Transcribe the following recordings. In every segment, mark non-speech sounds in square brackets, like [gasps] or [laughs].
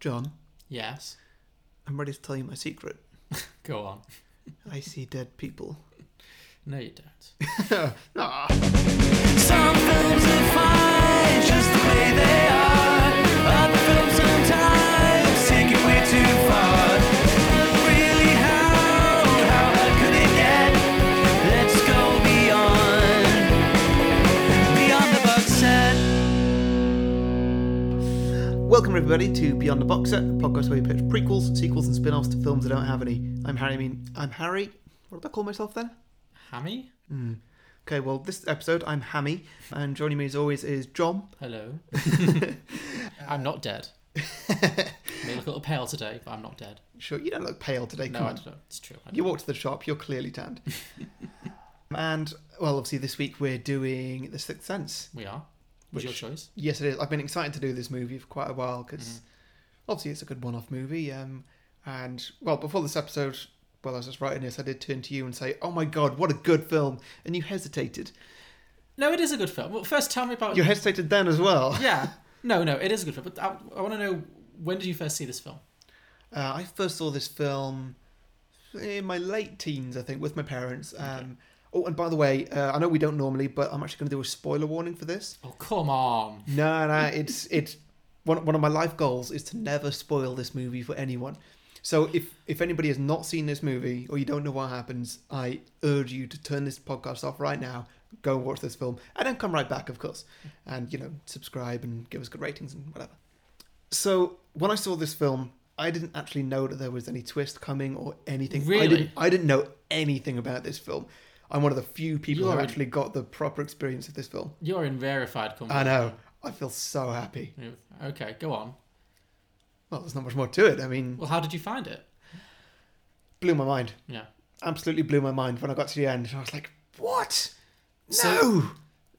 John, Yes. I'm ready to tell you my secret. [laughs] Go on. [laughs] I see dead people. No, you don't. [laughs] Some films are fine just the way they Welcome everybody to Beyond the Box Set, podcast where we pitch prequels, sequels, and spin-offs to films that don't have any. I'm Harry. I mean, I'm Harry. What did I call myself then? Hammy? Hmm. Okay, well, this episode I'm Hammy, and joining me as always is John. Hello. [laughs] I'm not dead. [laughs] May look a little pale today, but I'm not dead. Sure, you don't look pale today. No, I don't know. It's true. You walked to the shop. You're clearly tanned. [laughs] and well, obviously this week we're doing The Sixth Sense. We are. Was your choice? Yes, it is. I've been excited to do this movie for quite a while because Mhm. obviously it's a good one-off movie. Um, and well, before this episode, while I was just writing this, I did turn to you and say, "Oh my god, what a good film!" And you hesitated. No, it is a good film. Well, first tell me about. You hesitated then as well. [laughs] yeah. No, no, it is a good film. But I, I want to know when did you first see this film? Uh, I first saw this film in my late teens, I think, with my parents. Um, Oh, and by the way, uh, I know we don't normally, but I'm actually going to do a spoiler warning for this. Oh, come on. No, no, it's it's one one of my life goals is to never spoil this movie for anyone. So if if anybody has not seen this movie or you don't know what happens, I urge you to turn this podcast off right now. Go and watch this film, and then come right back, of course, and you know subscribe and give us good ratings and whatever. So when I saw this film, I didn't actually know that there was any twist coming or anything. I Really? didn't. I didn't know anything about this film. I'm one of the few people who are- actually got the proper experience of this film. You're in verified company. I know. I feel so happy. Okay, go on. Well, there's not much more to it. I mean, Well, how did you find it? blew my mind. Yeah. Absolutely blew my mind when I got to the end. I was like, what? No! So-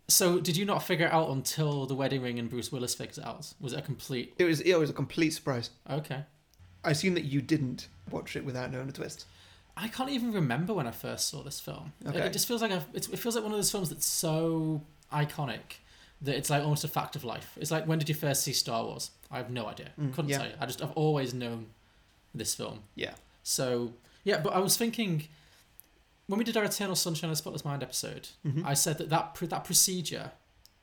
So, did you not figure it out until the wedding ring and Bruce Willis figures it out? Was it a complete? it was it was a complete surprise. Okay. I assume that you didn't watch it without knowing the twist. I can't even remember when I first saw this film. It- Okay. It just feels like a, it's, it feels like one of those films that's so iconic that it's like almost a fact of life. It's like when did you first see Star Wars? I have no idea. Mm, Couldn't yeah. tell you. I just I've always known this film. Yeah. So yeah, but I was thinking when we did our Eternal Sunshine of the Spotless Mind episode, Mhm. I said that that pr- that procedure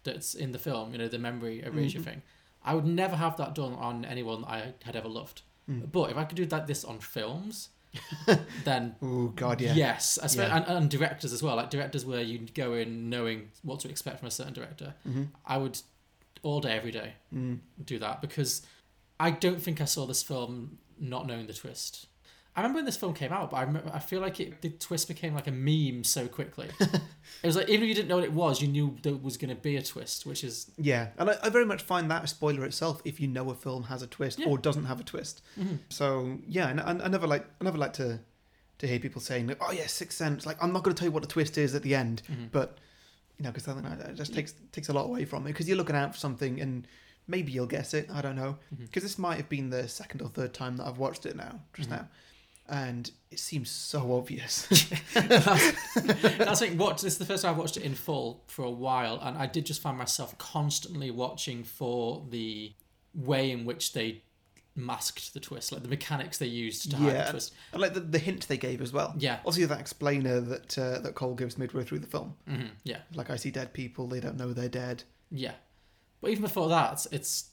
that's in the film, you know, the memory erasure Mhm. thing, I would never have that done on anyone I had ever loved. Mm. But if I could do that this on films, [laughs] then Oh God, yeah. yes, I spe- Yeah. and, and directors as well, like directors where you go in knowing what to expect from a certain director. hmm I would all day, every day Mm. do that because I don't think I saw this film not knowing the twist. I remember when this film came out, but I remember, I feel like it, the twist became like a meme so quickly. [laughs] it was like even if you didn't know what it was, you knew there was going to be a twist, which is Yeah, and I, I very much find that a spoiler itself if you know a film has a twist Yeah. or doesn't have a twist. Mhm. So yeah, and I, I never like I never like to to hear people saying, like, "Oh yeah, Sixth Sense." Like I'm not going to tell you what the twist is at the end, Mhm. but you know, because it just takes takes a lot away from it. Because you're looking out for something, and maybe you'll guess it. I don't know. Because this might have been the second or third time that I've watched it now, just Mhm. now, and it seems so obvious. [laughs] That's like what this is the first time I've watched it in full for a while, and I did just find myself constantly watching for the way in which they masked the twist, like the mechanics they used to hide Yeah. the twist. and like the, the hint they gave as well. Yeah, Obviously, that explainer that uh, that Cole gives midway through the film. hmm yeah, Like I see dead people, they don't know they're dead. yeah. But even before that, it's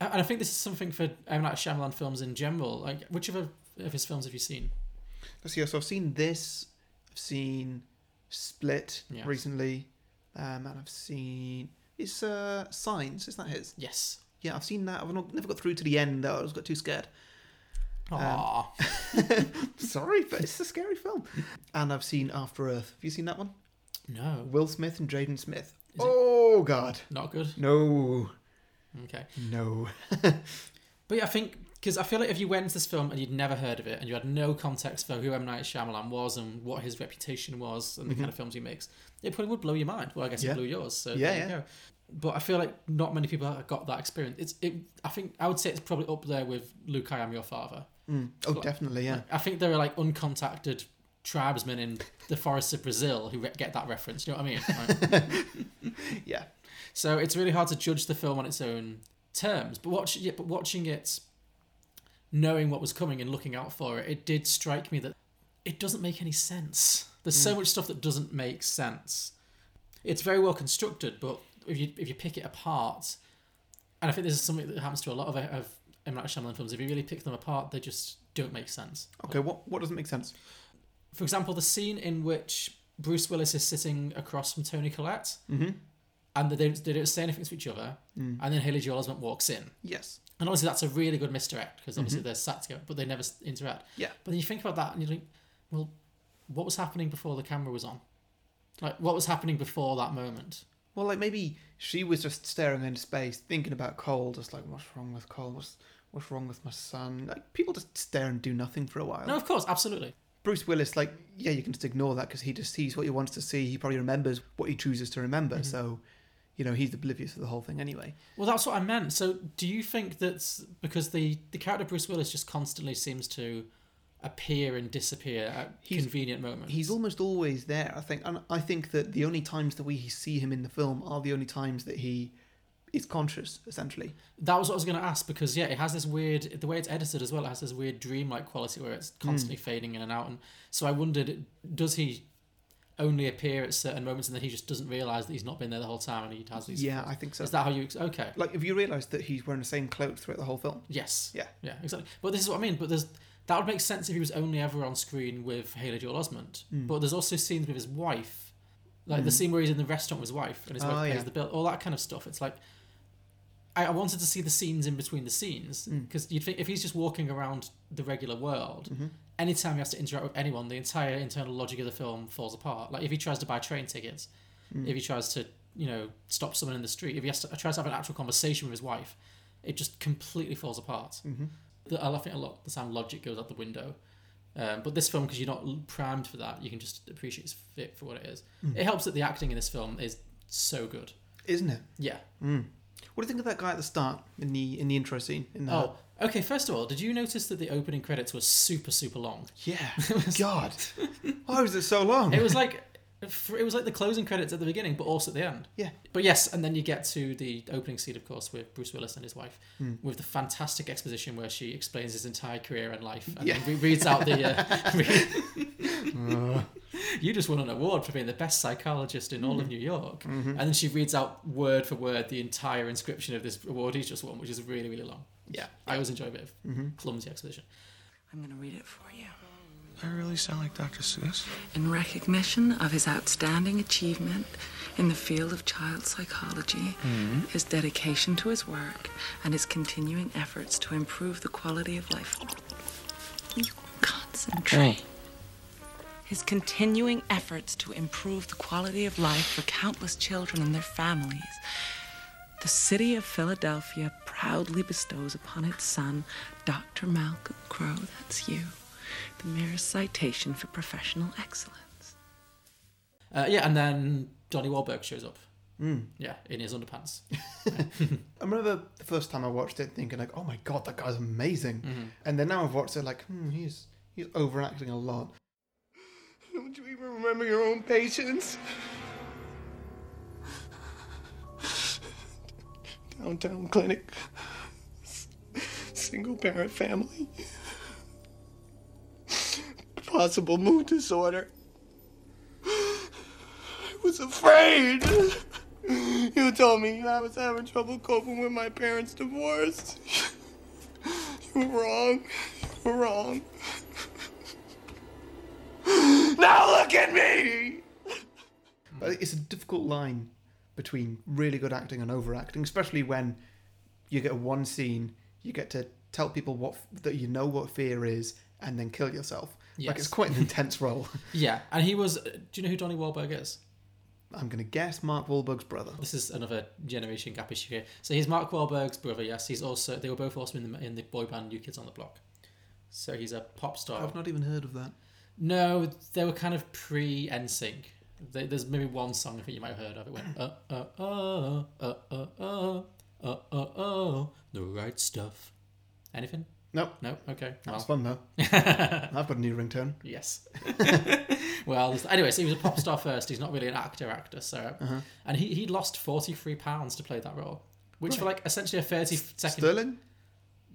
and I think this is something for M Night Shyamalan films in general. Like, which of his films have you seen? Let's see. So I've seen this. I've seen Split Yeah. recently, um, and I've seen is uh, Signs. Is that his? Yes. Yeah, I've seen that. I've not, never got through to the end though. I was got too scared. Um, [laughs] Sorry, but it's a scary film. And I've seen After Earth. Have you seen that one? no, Will Smith and Jaden Smith. Is oh God, not good. no, Okay. no. [laughs] But yeah, I think because I feel like if you went to this film and you'd never heard of it and you had no context for who M Night Shyamalan was and what his reputation was and the kind of films he makes, it probably would blow your mind. Well, I guess Mm-hmm. Yeah. it blew yours. So Yeah, yeah. go. But I feel like not many people have got that experience. It's it. I think I would say it's probably up there with Luke, I am your father. Mm. Oh, definitely, yeah. I think there are like uncontacted tribesmen in the forests of Brazil who re- get that reference. You know what I mean? [laughs] Yeah. So it's really hard to judge the film on its own terms. But watch, yeah, but watching it knowing what was coming and looking out for it, it did strike me that it doesn't make any sense. There's so much stuff that doesn't make sense. It's very well constructed, but if you if you pick it apart, and I think this is something that happens to a lot of of M Night Shyamalan films. If you really pick them apart, they just don't make sense. Okay, what what doesn't make sense? For example, the scene in which Bruce Willis is sitting across from Toni Collette, Mm-hmm. and they don't, they don't say anything to each other, Mm. and then Haley Joel Osment walks in. Yes. And obviously that's a really good misdirect because obviously they're sat together, but they never interact. Yeah. But then you think about that and you think, well, what was happening before the camera was on? Like, what was happening before that moment? Well, like maybe she was just staring into space, thinking about Cole, just like what's wrong with Cole? What's what's wrong with my son? Like people just stare and do nothing for a while. No, of course, absolutely. Bruce Willis, like yeah, you can just ignore that because he just sees what he wants to see. He probably remembers what he chooses to remember. Mm-hmm. So, you know, he's oblivious of the whole thing anyway. Well, that's what I meant. So, do you think that's because the the character Bruce Willis just constantly seems to appear and disappear at He's- convenient moments? He's almost always there, I think, and I think that the only times that we see him in the film are the only times that he is conscious, essentially. That was what I was going to ask because yeah, it has this weird the way it's edited as well. It has this weird dreamlike quality where it's Hmm. constantly fading in and out. And so I wondered, does he only appear at certain moments and then he just doesn't realize that he's not been there the whole time and he has these? Yeah, I think so. Is that how you? Okay. Like, if you realized that he's wearing the same clothes throughout the whole film. Yes. Yeah. Yeah. Exactly. But this is what I mean. But there's that would make sense if he was only ever on screen with Haley Joel Osment. Hmm. But there's also scenes with his wife, like the scene where he's in the restaurant with his wife and his Oh, wife pays yeah. the bill, all that kind of stuff. It's like. I I wanted to see the scenes in between the scenes because you'd think if he's just walking around the regular world, Mm-hmm. anytime he has to interact with anyone, the entire internal logic of the film falls apart. Like if he tries to buy train tickets, Hmm. if he tries to you know stop someone in the street, if he has to tries to have an actual conversation with his wife, it just completely falls apart. Mm-hmm. The, I think a lot the sound logic goes out the window. Um, but this film, because you're not primed for that, you can just appreciate its fit for what it is. Hmm. It helps that the acting in this film is so good. Isn't it? Yeah. What do you think of that guy at the start in the in the intro scene? In the, Oh, okay. First of all, did you notice that the opening credits were super, super long? yeah. [laughs] God, why was it so long? It was like it was like the closing credits at the beginning, but also at the end. Yeah. But yes, and then you get to the opening scene, of course, with Bruce Willis and his wife, Hmm. with the fantastic exposition where she explains his entire career and life, and Yeah. then re- reads out the. Uh, [laughs] [laughs] [laughs] you just won an award for being the best psychologist in Hmm. all of New York, Mm-hmm. and then she reads out word for word the entire inscription of this award he's just won, which is really, really long. Yeah, I always enjoy a bit of Mm-hmm. clumsy exposition. I'm going to read it for you. I really sound like Dr. Seuss. In recognition of his outstanding achievement in the field of child psychology, mm-hmm. his dedication to his work, and his continuing efforts to improve the quality of life. Concentrate. His continuing efforts to improve the quality of life for countless children and their families. The city of Philadelphia proudly bestows upon its son, Dr. Malcolm Crowe, that's you, the Mayor's citation for professional excellence. Uh, yeah, and then Donnie Wahlberg shows up. Mm. Yeah, in his underpants. [laughs] I remember the first time I watched it thinking like, oh my god, that guy's amazing. Mm-hmm. And then now I've watched it like, hmm, he's he's overacting a lot. Don't you even remember your own patients? Downtown clinic. Single parent family. Possible mood disorder. I was afraid. You told me I was having trouble coping with my parents' divorce. You were wrong. You were wrong. Now look at me! It's a difficult line between really good acting and overacting, especially when you get one scene, you get to tell people what that you know what fear is, and then kill yourself. Like it's quite an intense role. Yeah, and he was. Do you know who Donnie Wahlberg is? I'm gonna guess Mark Wahlberg's brother. This is another generation gap issue here. So he's Mark Wahlberg's brother. Yes, he's also. They were both also in the in the boy band New Kids on the Block. So he's a pop star. I've not even heard of that. No, they were kind of pre NSYNC. They, there's maybe one song I think you might have heard of. It went uh uh uh uh uh uh uh uh uh the right stuff. Anything? Nope. No. Okay. That's Well, fun though. [laughs] I've got a new ringtone. Yes. [laughs] well, anyway, so he was a pop star first. He's not really an actor actor, so Uh-huh. and he he lost forty three pounds to play that role, which for like essentially a thirty second. Sterling?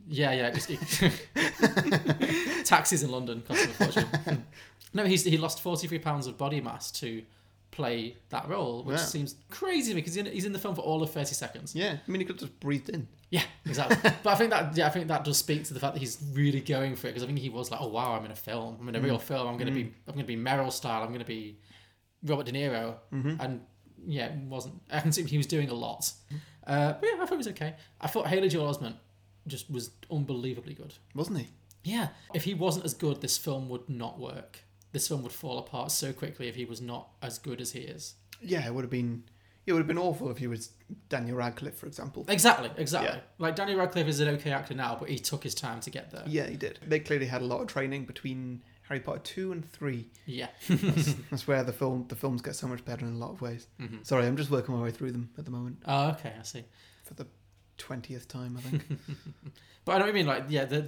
Yeah, yeah. Just, [laughs] taxis in London cost him a fortune. no, he's he lost forty three pounds of body mass to play that role, which Wow. seems crazy to me because he's in, he's in the film for all of thirty seconds. Yeah, I mean, he could have just breathed in. Yeah, exactly. [laughs] but I think that yeah, I think that does speak to the fact that he's really going for it because I think he was like, oh wow, I'm in a film, I'm in a mm. real film, I'm gonna be mm. I'm gonna be Meryl style, I'm gonna be Robert De Niro, mm-hmm. and yeah, it wasn't. I can see he was doing a lot. Uh, but yeah, I thought it was okay. I thought Haley Joel Osment just was unbelievably good. Wasn't he? Yeah, if he wasn't as good, this film would not work. This film would fall apart so quickly if he was not as good as he is. Yeah, it would have been. It would have been awful if he was Daniel Radcliffe, for example. Exactly, exactly. Yeah. Like Daniel Radcliffe is an okay actor now, but he took his time to get there. Yeah, he did. They clearly had a lot of training between Harry Potter two and three. Yeah. [laughs] That's where the film the films get so much better in a lot of ways. Mm-hmm. Sorry, I'm just working my way through them at the moment Oh, okay, I see. for the twentieth time, I think. [laughs] But I don't mean. Like, yeah, the,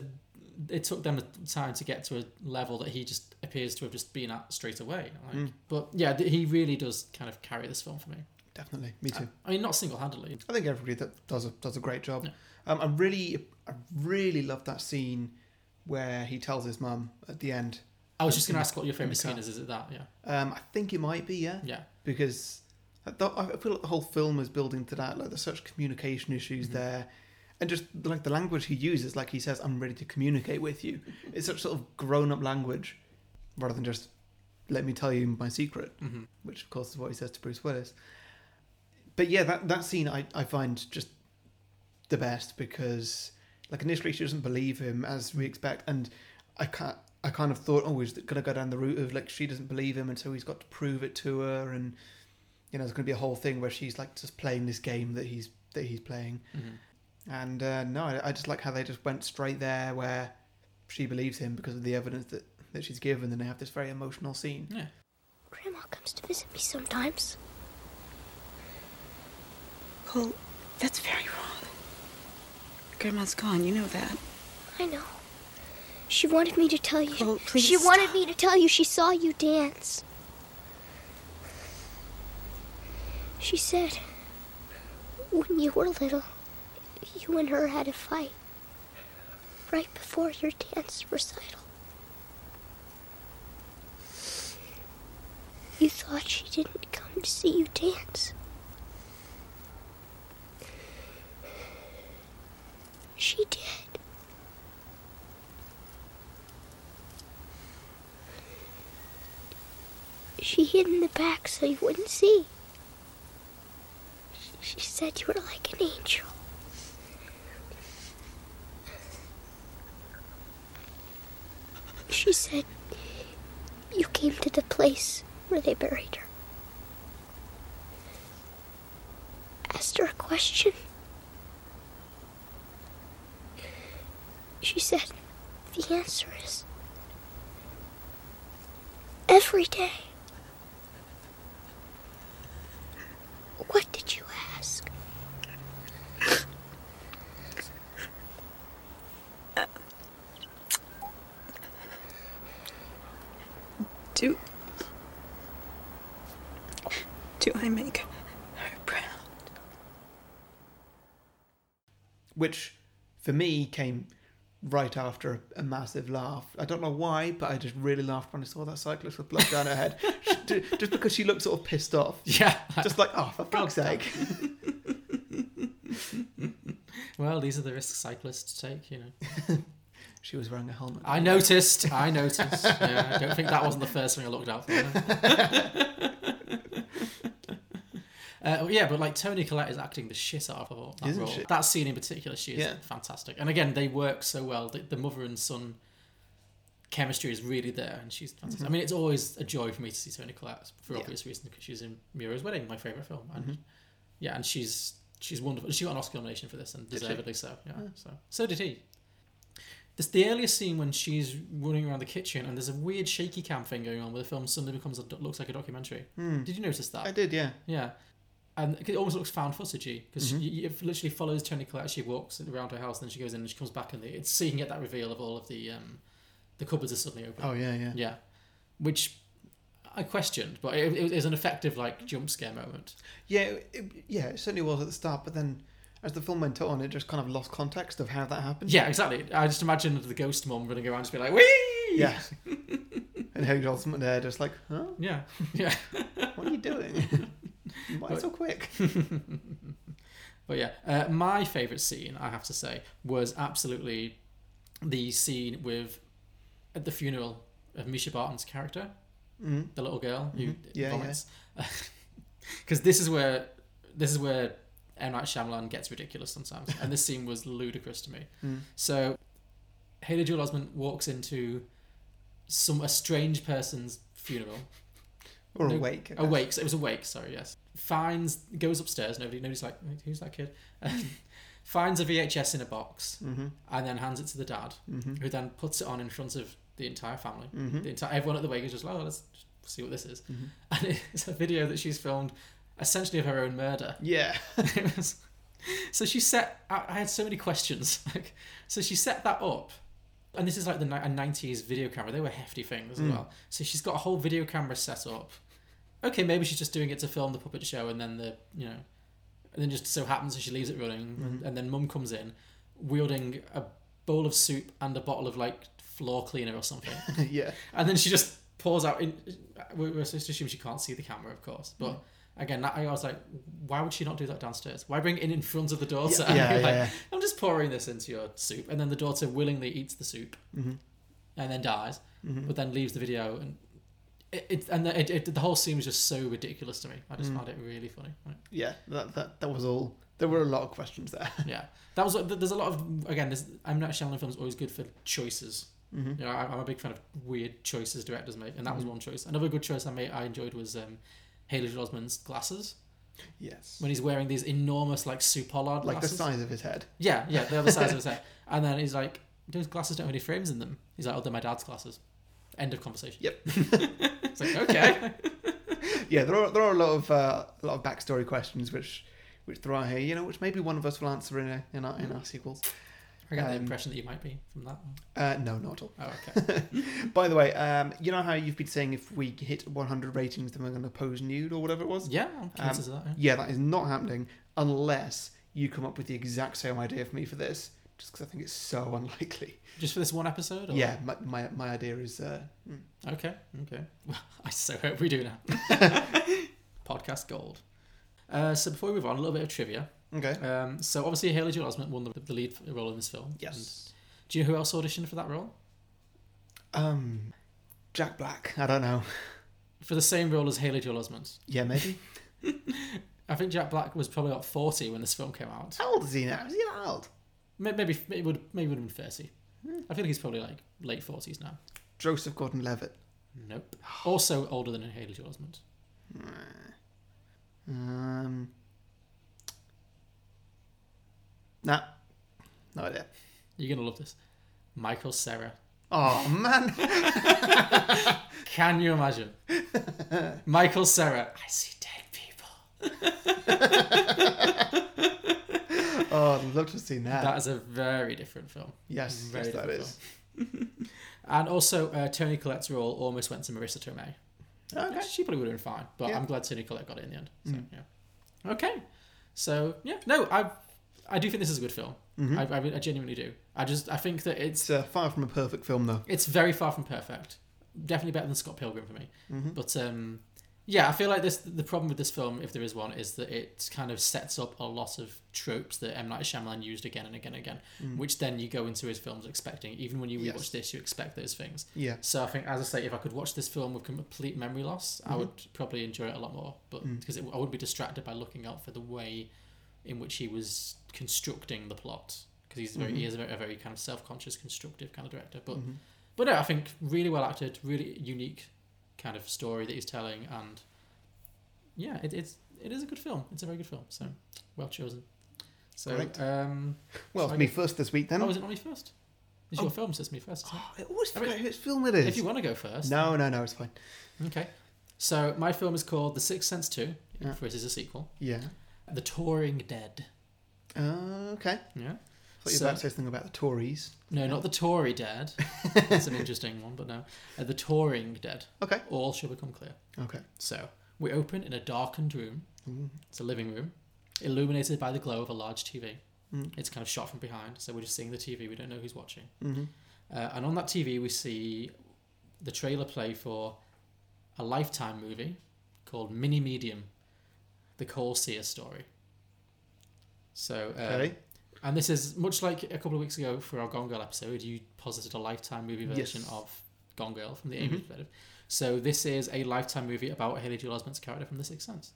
it took them a time to get to a level that he just appears to have just been at straight away. Like, But yeah, he really does kind of carry this film for me. Definitely, me too. I mean, not single handedly. I think everybody that does a does a great job. Yeah. Um, I really, I really love that scene where he tells his mum at the end. I was just going to ask what your favorite scene is. Is it that? Yeah. Um, I think it might be, yeah, Yeah. because I, thought, I feel like the whole film is building to that. Like there's such communication issues Mm-hmm. there, and just like the language he uses, like he says, "I'm ready to communicate with you." It's such sort of grown up language, rather than just "Let me tell you my secret," Mm-hmm. which of course is what he says to Bruce Willis. But yeah, that that scene I, I find just the best because like initially she doesn't believe him as we expect, and I can't. I kind of thought, oh, he's gonna go down the route of like she doesn't believe him, and so he's got to prove it to her, and you know, there's gonna be a whole thing where she's like just playing this game that he's that he's playing, Mm-hmm. And uh, no, I, I just like how they just went straight there where she believes him because of the evidence that that she's given, and they have this very emotional scene. Yeah. Grandma comes to visit me sometimes. Cole, that's very wrong. Grandma's gone, you know that. I know. She wanted me to tell you. Oh, please she wanted me to tell you she saw you dance. She said, when you were little, you and her had a fight. Right before your dance recital. You thought she didn't come to see you dance. She did. She hid in the back so you wouldn't see. She, said you were like an angel. She said you came to the place where they buried her. Asked her a question. She said the answer is every day. What did you ask? Do. Do I make her proud? which for me came right after a, a massive laugh. I don't know why, but I just really laughed when I saw that cyclist with blood down her head, [laughs] just because she looked sort of pissed off. Yeah. Just like, oh, for fuck's sake. [laughs] Well, these are the risks cyclists take, you know. [laughs] She was wearing a helmet. I noticed. I noticed. Yeah, I don't think that wasn't the first thing I looked out for. Uh, yeah, but like Toni Collette is acting the shit out of that Isn't role. she? That scene in particular, she is Yeah. fantastic. And again, they work so well. The, the mother and son chemistry is really there, and she's fantastic. I mean, it's always a joy for me to see Toni Collette for Mm-hmm. Yeah. obvious reasons because she's in Muriel's Wedding, my favorite film, and Mm-hmm. yeah, and she's she's wonderful. She got an Oscar nomination for this, and deservedly so. Yeah, so so did he. This the earliest scene when she's running around the kitchen, and there's a weird shaky cam thing going on, where the film suddenly becomes a, looks like a documentary. Did you notice that? I did, yeah. Yeah. And it almost looks found footagey because Mm-hmm. it literally follows Toni Collette. as She walks around her house, and then she goes in and she comes back, and the, it's so you can get that reveal of all of the um, the cupboards are suddenly open. Oh, yeah, yeah. Yeah, which I questioned, but it, it was an effective like jump scare moment. Yeah, it, yeah, it certainly was at the start, but then as the film went on, it just kind of lost context of how that happened. Yeah, exactly. I just imagined the ghost mum running around just being like, wee! Yeah. [laughs] and Joel Osment there, just like, huh? Yeah. [laughs] Yeah. What are you doing? [laughs] Why so quick? [laughs] But yeah, uh, my favourite scene, I have to say, was absolutely the scene with at the funeral of Mischa Barton's character, Mm. the little girl who Mhm. Yeah, vomits. [laughs] Because this is where this is where M Night Shyamalan gets ridiculous sometimes, and this scene was ludicrous to me. [laughs] Mm. So, Haley Joel Osment walks into some a strange person's funeral. Or No, awake. Awake. So it was awake. Sorry. Yes. Finds goes upstairs. Nobody. Nobody's like, who's that kid? [laughs] finds a VHS in a box Mm-hmm. and then hands it to the dad, Mm-hmm. who then puts it on in front of the entire family. Mhm. The entire everyone at the wake is just like, oh, let's see what this is. Mhm. [laughs] And it's a video that she's filmed, essentially of her own murder. Yeah. [laughs] So she set. I, I had so many questions. Like, so she set that up. And this is like the ni- a 90s video camera. They were hefty things as Mm. well. So she's got a whole video camera set up. Okay, maybe she's just doing it to film the puppet show, and then the you know, and then just so happens that she leaves it running, and, Mhm. and then Mum comes in, wielding a bowl of soup and a bottle of like floor cleaner or something, [laughs] yeah. and then she just pours out. In, we're we're supposed to assume she can't see the camera, of course, but. Again, that, I was like, why would she not do that downstairs? Why bring it in in front of the daughter? Yeah, yeah, [laughs] Like, yeah. I'm just pouring this into your soup, and then the daughter willingly eats the soup, Mhm. and then dies, Mhm. but then leaves the video, and it, it and the, it, it, the whole scene was just so ridiculous to me. I just Mm. found it really funny. Right? Yeah. That, that that was all. There were a lot of questions there. [laughs] Yeah, that was. There's a lot of again. There's, I'm not Shyamalan films always good for choices. Mm-hmm. You know, I- I'm a big fan of weird choices directors make, and that was Mhm. one choice. Another good choice I made, I enjoyed was um, Haley Joel Osment's glasses Yes. when he's wearing these enormous like Supolard like the size of his head. Yeah, yeah, they're the size of his head. [laughs] And then he's like, those glasses don't have any frames in them. He's like, oh, they're my dad's glasses. End of conversation. Yep. [laughs] it's like, okay. [laughs] yeah, there are there are a lot of uh, a lot of backstory questions which which throw out here. You know, which maybe one of us will answer in a, in our in our sequels. I got the Um, impression that you might be from that one. Uh, no, not at all. Oh, okay. [laughs] By the way, um, you know how you've been saying if we hit 100 ratings, then we're going to pose nude or whatever it was. Yeah, Um, that. Yeah. Yeah, that is not happening unless you come up with the exact same idea for me for this. Just because I think it's so [laughs] unlikely. Just for this one episode? Or? Yeah, my, my, my idea is uh, mm. Okay, okay. Well, [laughs] I so hope we do now. Podcast gold. Uh, so before we move on, a little bit of trivia. Okay. Um, so obviously Haley Joel Osment won the, the lead role in this film. Yes. And do you know who else auditioned for that role? Um, Jack Black. I don't know. For the same role as Haley Joel Osment. Yeah, maybe. [laughs] [laughs] I think Jack Black was probably about 40 when this film came out. How old is he now? Is he that old? May- Maybe maybe would maybe would have been 30. I feel like he's probably like late 40s now. Joseph Gordon-Levitt. Nope. Also older than Haley Joel Osment. Um. Nah. No idea. You're gonna love this. Michael Cera. Oh man. [laughs] Can you imagine? [laughs] Michael Cera. I see dead people. [laughs] Oh, I'd love to have seen that. That is a very different film. yes, very yes, that is. And also, uh, Toni Collette's role almost went to Marisa Tomei. Okay. She probably would have been fine, but Yeah. I'm glad Toni Collette got it in the end. So, Mm. yeah. Okay. So yeah, no, I I do think this is a good film. Mhm. I, I, I genuinely do. I just I think that it's It's uh, far from a perfect film, though. it's very far from perfect. Definitely better than Scott Pilgrim for me. Mhm. But um, yeah, I feel like this. The problem with this film, if there is one, is that it kind of sets up a lot of tropes that M Night Shyamalan used again and again and again, which then you go into his films expecting. Even when you rewatch Mm. Yes. this, you expect those things. Yeah. So I think, as I say, if I could watch this film with complete memory loss, I Mhm. would probably enjoy it a lot more. But Mm. because it, I wouldn't be distracted by looking out for the way in which he was constructing the plot, because he's very, he Mhm. is a very, a very kind of self-conscious, constructive kind of director. But Mhm. but no, I think really well acted, really unique kind of story that he's telling, and yeah, it, it's it is a good film. It's a very good film. So well chosen. So Great. um, Well, I it's me go- first this week then. oh, is it not me first? It's Oh. your film, so it's me first. it? I always I mean, whose film it is. If you want to go first, No, no, no, it's fine. Okay. So my film is called The Sixth Sense Two, Yeah. for it is a sequel. Yeah. The Touring Dead. Uh, okay. Yeah. thought you were So- about to say something about the Tories. No, not the Tory Dead. [laughs] That's an interesting one, but no. Uh, the Touring Dead. Okay. All shall become clear. Okay. So we open in a darkened room. Mm. It's a living room. illuminated by the glow of a large TV. Mm. It's kind of shot from behind, so we're just seeing the TV. We don't know who's watching. Mm-hmm. Uh, and on that TV, we see the trailer play for a Lifetime movie called Mini Medium, the Cole Sear story. So, uh, Okay. and this is much like a couple of weeks ago for our Gone Girl episode, you posited a Lifetime movie version Yes. of Gone Girl from the Amy perspective. So, this is a Lifetime movie about Haley Joel Osment's character from The Sixth Sense.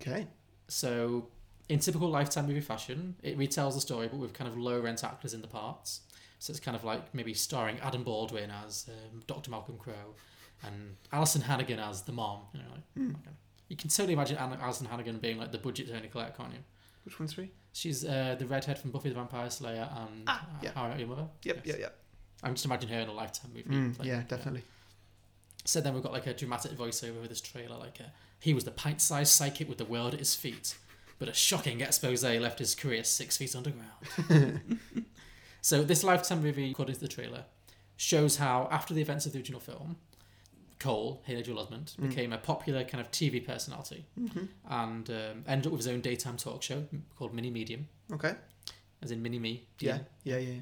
Okay. So, in typical Lifetime movie fashion, it retells the story, but with kind of low rent actors in the parts. So it's kind of like maybe starring Adam Baldwin as um, Dr. Malcolm Crowe and Alyson Hannigan as the mom. You know, like, okay. you can totally imagine Alyson Hannigan being like the budget Toni Collette, can't you? Which one's three? She's uh, the redhead from Buffy the Vampire Slayer and Ah, uh, yeah. How I Met Your Mother. Yep. Yes. Yeah. I'm just imagining her in a Lifetime movie. Yeah. Mm, like, yeah. Definitely. So then we've got like a dramatic voiceover with this trailer, like uh he was the pint-sized psychic with the world at his feet, but a shocking expose left his career six feet underground. [laughs] so this Lifetime movie, according to the trailer, shows how after the events of the original film, Cole, Haley Joel Osment, became a popular kind of TV personality and um, ended up with his own daytime talk show called Mini Medium, Okay. as in Mini Me. Yeah. Yeah. Yeah.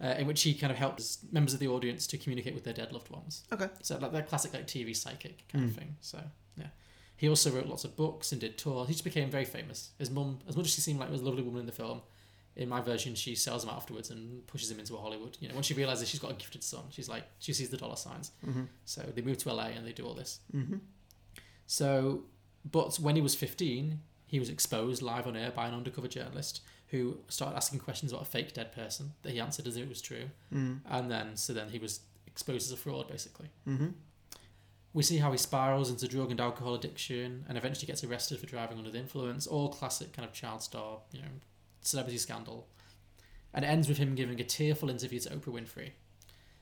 Uh, in which he kind of helps members of the audience to communicate with their dead loved ones. Okay. So like that classic like TV psychic kind of thing. So yeah, he also wrote lots of books and did tours. He just became very famous. His mum, as much as she seemed like a lovely woman in the film, in my version she sells him afterwards and pushes him into a Hollywood. You know, when she realizes she's got a gifted son, she's like she sees the dollar signs. Mm-hmm. So they move to LA and they do all this. Mm-hmm. So, but when he was fifteen, he was exposed live on air by an undercover journalist who started asking questions about a fake dead person that he answered as if it was true, Mm. and then so then he was exposed as a fraud basically. Mm-hmm. We see how he spirals into drug and alcohol addiction and eventually gets arrested for driving under the influence. All classic kind of child star, you know, celebrity scandal. And it ends with him giving a tearful interview to Oprah Winfrey,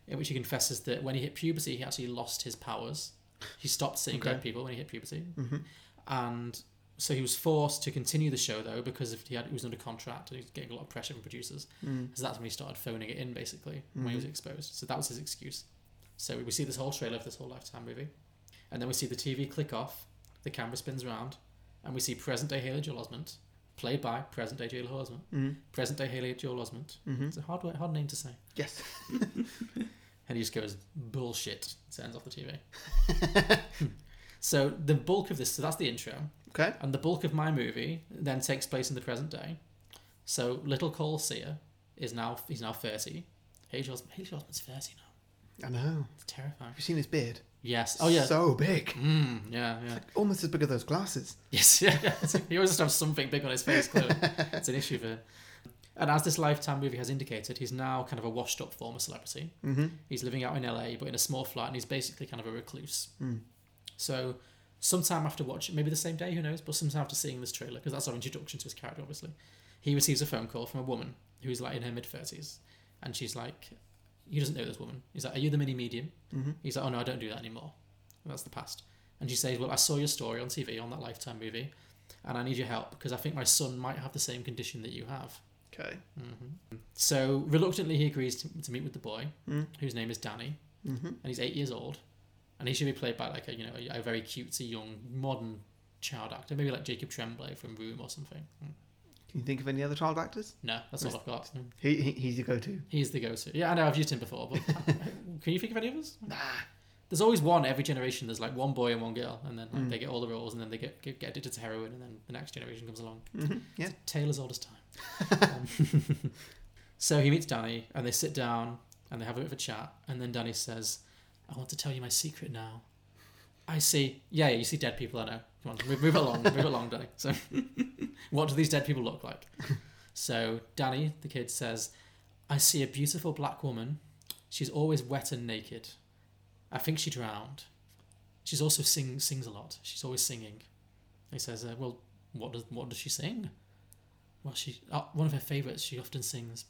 in which he confesses that when he hit puberty, he actually lost his powers. He stopped seeing Okay. dead people when he hit puberty. Mhm. And so he was forced to continue the show, though, because if he, had, he was under contract and he was getting a lot of pressure from producers. Mm. Because that's when he started phoning it in, basically, when he was exposed. So that was his excuse. So we see this whole trailer of this whole Lifetime movie. And then we see the TV click off, the camera spins around, and we see present day Haley Joel Osment, played by present day Joel Osment. Mm. Present day Haley Joel Osment. Mhm. It's a hard, hard name to say. Yes. [laughs] And he just goes, bullshit, turns off the TV. [laughs] so the bulk of this, so that's the intro. Okay. And the bulk of my movie then takes place in the present day. So little Cole Sear is now he's now thirty. Haley Joel Osment- Haley Joel Osment's thirty now. I know. It's terrifying. Have you seen his beard? Yes. Oh yeah. So big. Mm, yeah, yeah. Almost as big as those glasses. Yes, [laughs] yeah. yeah. [laughs] he always has to have something big on his face. Clearly, [laughs] it's an issue for. And as this Lifetime movie has indicated, he's now kind of a washed-up former celebrity. Mm-hmm. He's living out in LA, but in a small flat, and he's basically kind of a recluse. Mm. So, sometime after watching, maybe the same day, who knows? But sometime after seeing this trailer, because that's our introduction to his character, obviously, he receives a phone call from a woman who's like in her mid thirties, and she's like, he doesn't know this woman. He's like, "Are you the mini medium?" Mm-hmm. He's like, "Oh no, I don't do that anymore. That's the past." And she says, "Well, I saw your story on TV on that Lifetime movie, and I need your help because I think my son might have the same condition that you have." Okay. hmm So reluctantly, he agrees to, to meet with the boy, Mm. whose name is Danny, Mm-hmm. and he's eight years old, and he should be played by like a you know a, a very cutesy young modern child actor, maybe like Jacob Tremblay from Room or something. Mm. Can you think of any other child actors? No, that's all I've got. He, he he's your go-to. He's the go-to. Yeah, I know I've used him before, but [laughs] can you think of any others? Nah. There's always one every generation. There's like one boy and one girl, and then like, Mm. they get all the roles, and then they get, get get addicted to heroin, and then the next generation comes along. Mm-hmm. Yeah. Tale as old as time. [laughs] Um, [laughs] so he meets Danny, and they sit down, and they have a bit of a chat, and then Danny says, "I want to tell you my secret now." I see. Yeah, yeah, you see dead people. I know. Come on, move, along, move along, Danny. So, [laughs] what do these dead people look like? So Danny, the kid, says, "I see a beautiful black woman. She's always wet and naked. I think she drowned. She's also sing sings a lot. She's always singing." He says, uh, "Well, what does what does she sing?" Well, she uh, one of her favorites. She often sings,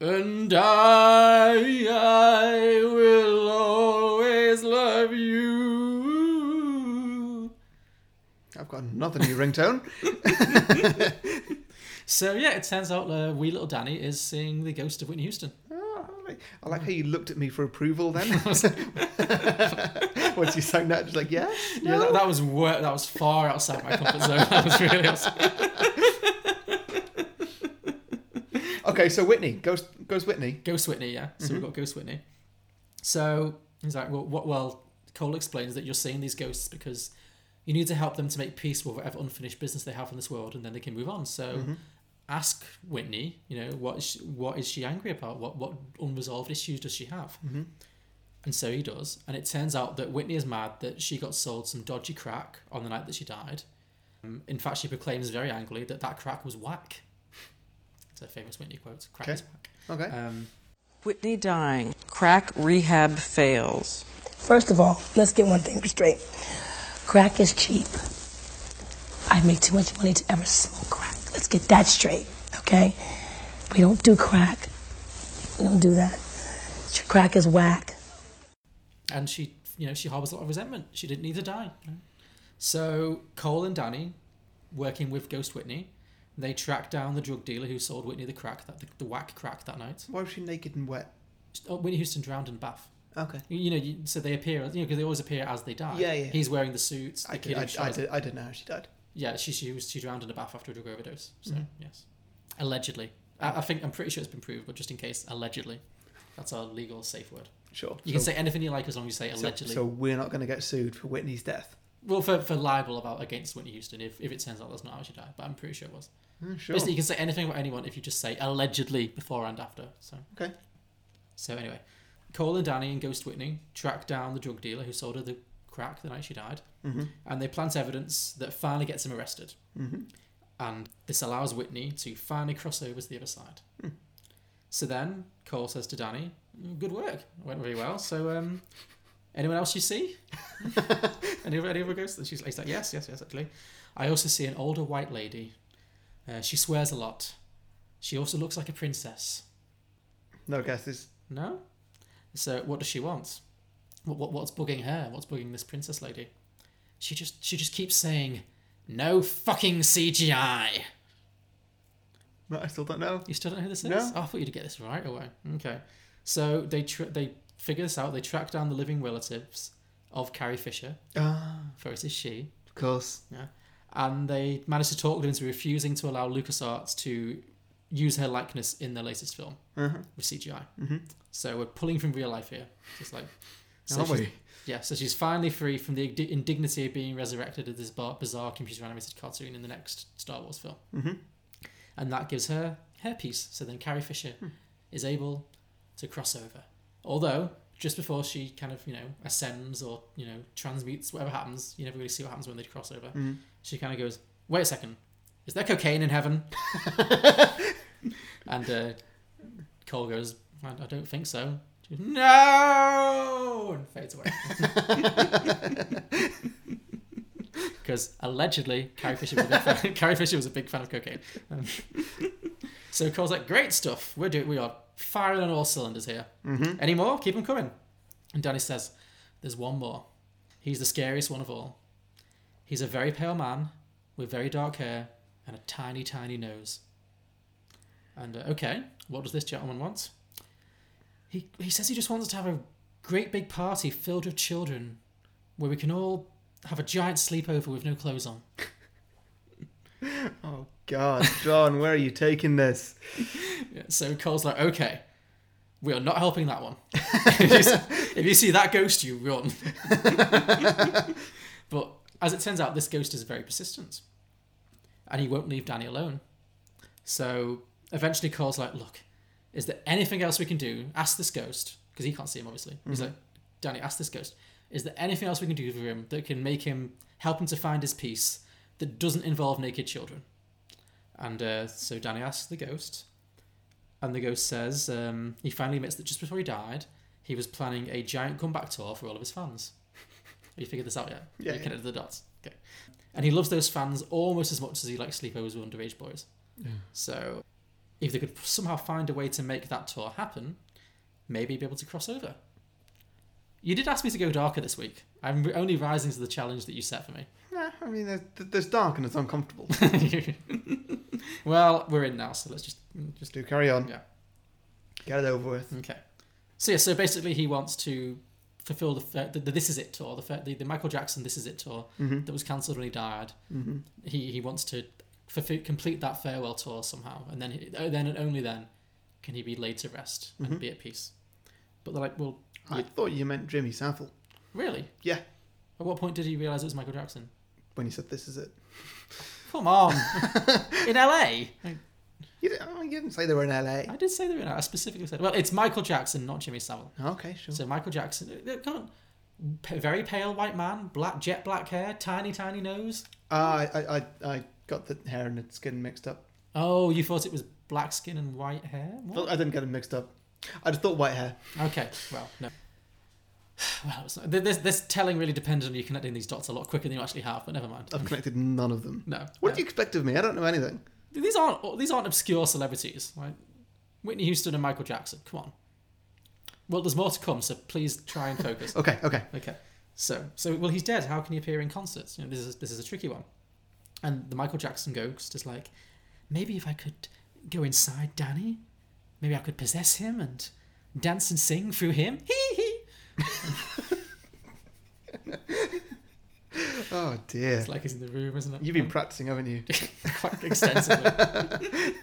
"And I, I will always love you." I've got another new ringtone. [laughs] So yeah, it turns out uh, wee little Danny is seeing the ghost of Whitney Houston. Oh, I like- I like how you looked at me for approval then. [laughs] [laughs] Once you sang that, just like, Yeah, no. that, that was wor- that was far outside my comfort zone. That was really awesome. Okay, so Whitney, Ghost, Ghost Whitney. Ghost Whitney, yeah. So we've got Ghost Whitney. So he's like, well, what? Well, Cole explains that you're seeing these ghosts because you need to help them to make peace with whatever unfinished business they have in this world, and then they can move on. So ask Whitney, you know, what is she, what is she angry about? What what unresolved issues does she have? Mm-hmm. And so he does, and it turns out that Whitney is mad that she got sold some dodgy crack on the night that she died. Um, in fact, she proclaims very angrily that that crack was whack. It's a famous Whitney quote. Crack Okay. is whack. Okay. Um, Whitney dying. Crack rehab fails. First of all, let's get one thing straight. Crack is cheap. I make too much money to ever smoke crack. Let's get that straight, okay? We don't do crack. We don't do that. Crack is whack. and she you know she harbors a lot of resentment she didn't need to die so cole and danny working with ghost whitney they track down the drug dealer who sold whitney the crack that the, the whack crack that night Why was she naked and wet? oh, whitney houston drowned in a bath Okay. you, know you, so they appear you know because they always appear as they die Yeah, yeah. he's wearing the suits the I, kid I, I, did, I didn't know how she died. yeah she, she was she drowned in a bath after a drug overdose so Mm-hmm. yes allegedly I, I think i'm pretty sure it's been proved but just in case allegedly that's our legal safe word Sure. you so, can say anything you like as long as you say so, allegedly so we're not going to get sued for Whitney's death. Well, for, for libel about against Whitney Houston, if, if it turns out that's not how she died, but I'm pretty sure it was. Mm, sure. Basically, you can say anything about anyone if you just say allegedly before and after. So Okay. so anyway, Cole and Danny and Ghost Whitney track down the drug dealer who sold her the crack the night she died, Mm-hmm. and they plant evidence that finally gets him arrested. Mm-hmm. And this allows Whitney to finally cross over to the other side. Hmm. So then Cole says to Danny, "Good work, went really well." So um, anyone else you see? [laughs] any other any other ghosts? And she's he's like, "Yes, yes, yes." Actually, I also see an older white lady. Uh, she swears a lot. She also looks like a princess. No guesses. No. So what does she want? What, what what's bugging her? What's bugging this princess lady? She just she just keeps saying, "No fucking CGI." No, I still don't know. You still don't know who this is? No. Oh, I thought you'd get this right away. Okay. So they tr- they figure this out. They track down the living relatives of Carrie Fisher. Ah, For it is she. of course. Yeah. And they manage to talk them into refusing to allow LucasArts to use her likeness in their latest film Uh-huh. with CGI. Mm-hmm. So we're pulling from real life here. Just like. [laughs] So Aren't we? Yeah, so she's finally free from the indignity of being resurrected as this bizarre computer animated cartoon in the next Star Wars film. Mm-hmm. And that gives her her piece. So then Carrie Fisher is able to cross over. Although, just before she kind of, you know, ascends or, you know, transmutes, whatever happens, you never really see what happens when they cross over. She kind of goes, wait a second, is there cocaine in heaven? [laughs] and uh, Cole goes, I, I don't think so. She goes, no! [laughs] And fades away. [laughs] Because allegedly, Carrie Fisher, was a big fan, [laughs] Carrie Fisher was a big fan of cocaine. Um, so Cole's like, great stuff. We're doing, we are firing on all cylinders here. Mm-hmm. Any more? Keep them coming. And Danny says, there's one more. He's the scariest one of all. He's a very pale man with very dark hair and a tiny, tiny nose. And uh, okay, what does this gentleman want? He, he says he just wants to have a great big party filled with children where we can all have a giant sleepover with no clothes on. [laughs] Oh God, John, where are you taking this? [laughs] Yeah, so Cole's like, okay, we are not helping that one. [laughs] if, you see, if you see that ghost, you run. but as it turns out, this ghost is very persistent. And he won't leave Danny alone. So eventually Cole's like, look, is there anything else we can do? Ask this ghost, because he can't see him, obviously. He's like, Danny, ask this ghost. Is there anything else we can do for him that can make him, help him to find his peace that doesn't involve naked children? And uh, so Danny asks the ghost, and the ghost says um, he finally admits that just before he died, he was planning a giant comeback tour for all of his fans. Have you figured this out yet? [laughs] Yeah, You yeah. connected the dots. Okay. And he loves those fans almost as much as he likes sleepovers with underage boys. Yeah. So, if they could somehow find a way to make that tour happen, maybe be able to cross over. You did ask me to go darker this week. I'm only rising to the challenge that you set for me. Nah, I mean, there's, there's dark and it's uncomfortable. [laughs] well, we're in now, so let's just just Do carry on. Yeah. Get it over with. Okay. So yeah, so basically he wants to fulfill the, the, the This Is It tour, the, the the Michael Jackson This Is It tour Mm-hmm. that was cancelled when he died. Mm-hmm. He he wants to fulfill, complete that farewell tour somehow, and then he, uh, then and only then can he be laid to rest and be at peace. But they're like, well, I thought you meant Jimmy Savile. really? Yeah, At what point did he realize it was Michael Jackson? when he said this is it. Come on, [laughs] in LA. You didn't, oh, you didn't say they were in LA. I did say they were in. L.A. I specifically said, well, it's Michael Jackson, not Jimmy Savile. Okay, sure. So Michael Jackson, uh, come on, P- very pale white man, black jet black hair, tiny tiny nose. Ah, I, I, I, I got the hair and the skin mixed up. Oh, you thought it was black skin and white hair? What? I didn't get them mixed up. I just thought white hair. Okay, well, no. Well, not, this this telling really depends on you connecting these dots a lot quicker than you actually have. But never mind. I've connected none of them. No. What no. do you expect of me? I don't know anything. These aren't oh, these aren't obscure celebrities, right? Whitney Houston and Michael Jackson. Come on. Well, there's more to come, so please try and focus. [laughs] Okay, okay. Okay. So, so well, he's dead. How can he appear in concerts? You know, this is this is a tricky one. And the Michael Jackson ghost is like, maybe if I could go inside Danny, maybe I could possess him and dance and sing through him. [laughs] Hee hee. Oh dear. It's like he's in the room, isn't it? You've been practicing, haven't you? [laughs] quite extensively. [laughs]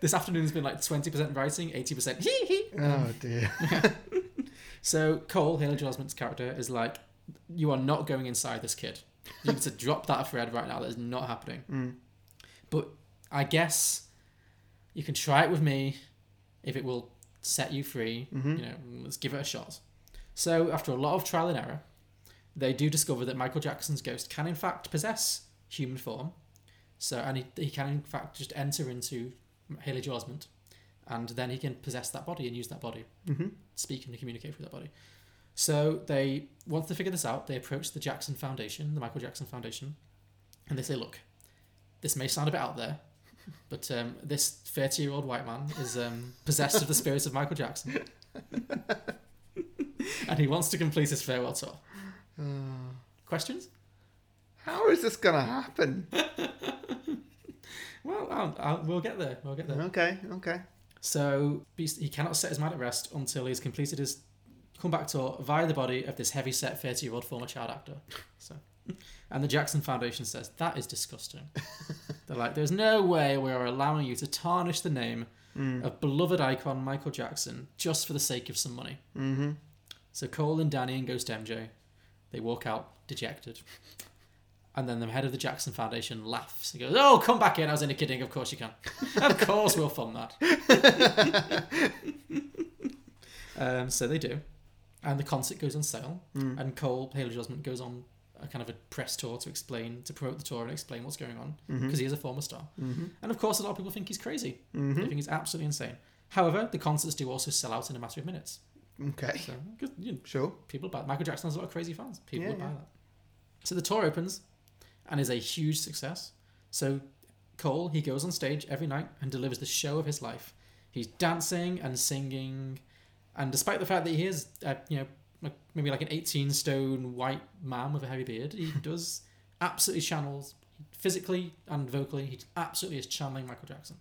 this afternoon's been like twenty percent writing, eighty percent hee hee. Oh dear. So Cole, Haley Joel Osment's character, is like, you are not going inside this kid. You need to drop that thread right now. That is not happening. But I guess you can try it with me if it will set you free. You know, let's give it a shot. So after a lot of trial and error, they do discover that Michael Jackson's ghost can in fact possess human form. So and he, he can in fact just enter into Haley Joel Osment, and then he can possess that body and use that body, mm-hmm. speak and communicate through that body. So they once they figure this out, they approach the Jackson Foundation, the Michael Jackson Foundation, and they say, "Look, this may sound a bit out there, [laughs] but um, this thirty-year-old white man is um, possessed of the spirits of Michael Jackson, [laughs] and he wants to complete his farewell tour." Questions? How is this gonna happen? [laughs] Well, I'll, I'll, we'll get there. We'll get there. Okay, okay. So he cannot set his mind at rest until he's completed his comeback tour via the body of this heavy-set thirty-year-old former child actor. So, and the Jackson Foundation says that is disgusting. [laughs] They're like, "There's no way we are allowing you to tarnish the name of beloved icon Michael Jackson just for the sake of some money." Mm-hmm. So Cole and Danny and Ghost MJ, they walk out dejected. And then the head of the Jackson Foundation laughs. He goes, "Oh, come back in. I was only kidding. Of course you can. of course we'll fund that." [laughs] um, so they do, and the concert goes on sale. Hmm. And Cole Haley Osment goes on a kind of a press tour to explain, to promote the tour and explain what's going on mm-hmm. because he is a former star. Mm-hmm. And of course, a lot of people think he's crazy. Mm-hmm. They think he's absolutely insane. However, the concerts do also sell out in a matter of minutes. Okay. So you know, Sure. people buy Michael Jackson has a lot of crazy fans. People Yeah, would buy yeah. that. So the tour opens and is a huge success. So Cole, he goes on stage every night and delivers the show of his life. He's dancing and singing, and despite the fact that he is, uh, you know, like maybe like an 18 stone white man with a heavy beard, he [laughs] does absolutely channels physically and vocally. He absolutely is channeling Michael Jackson.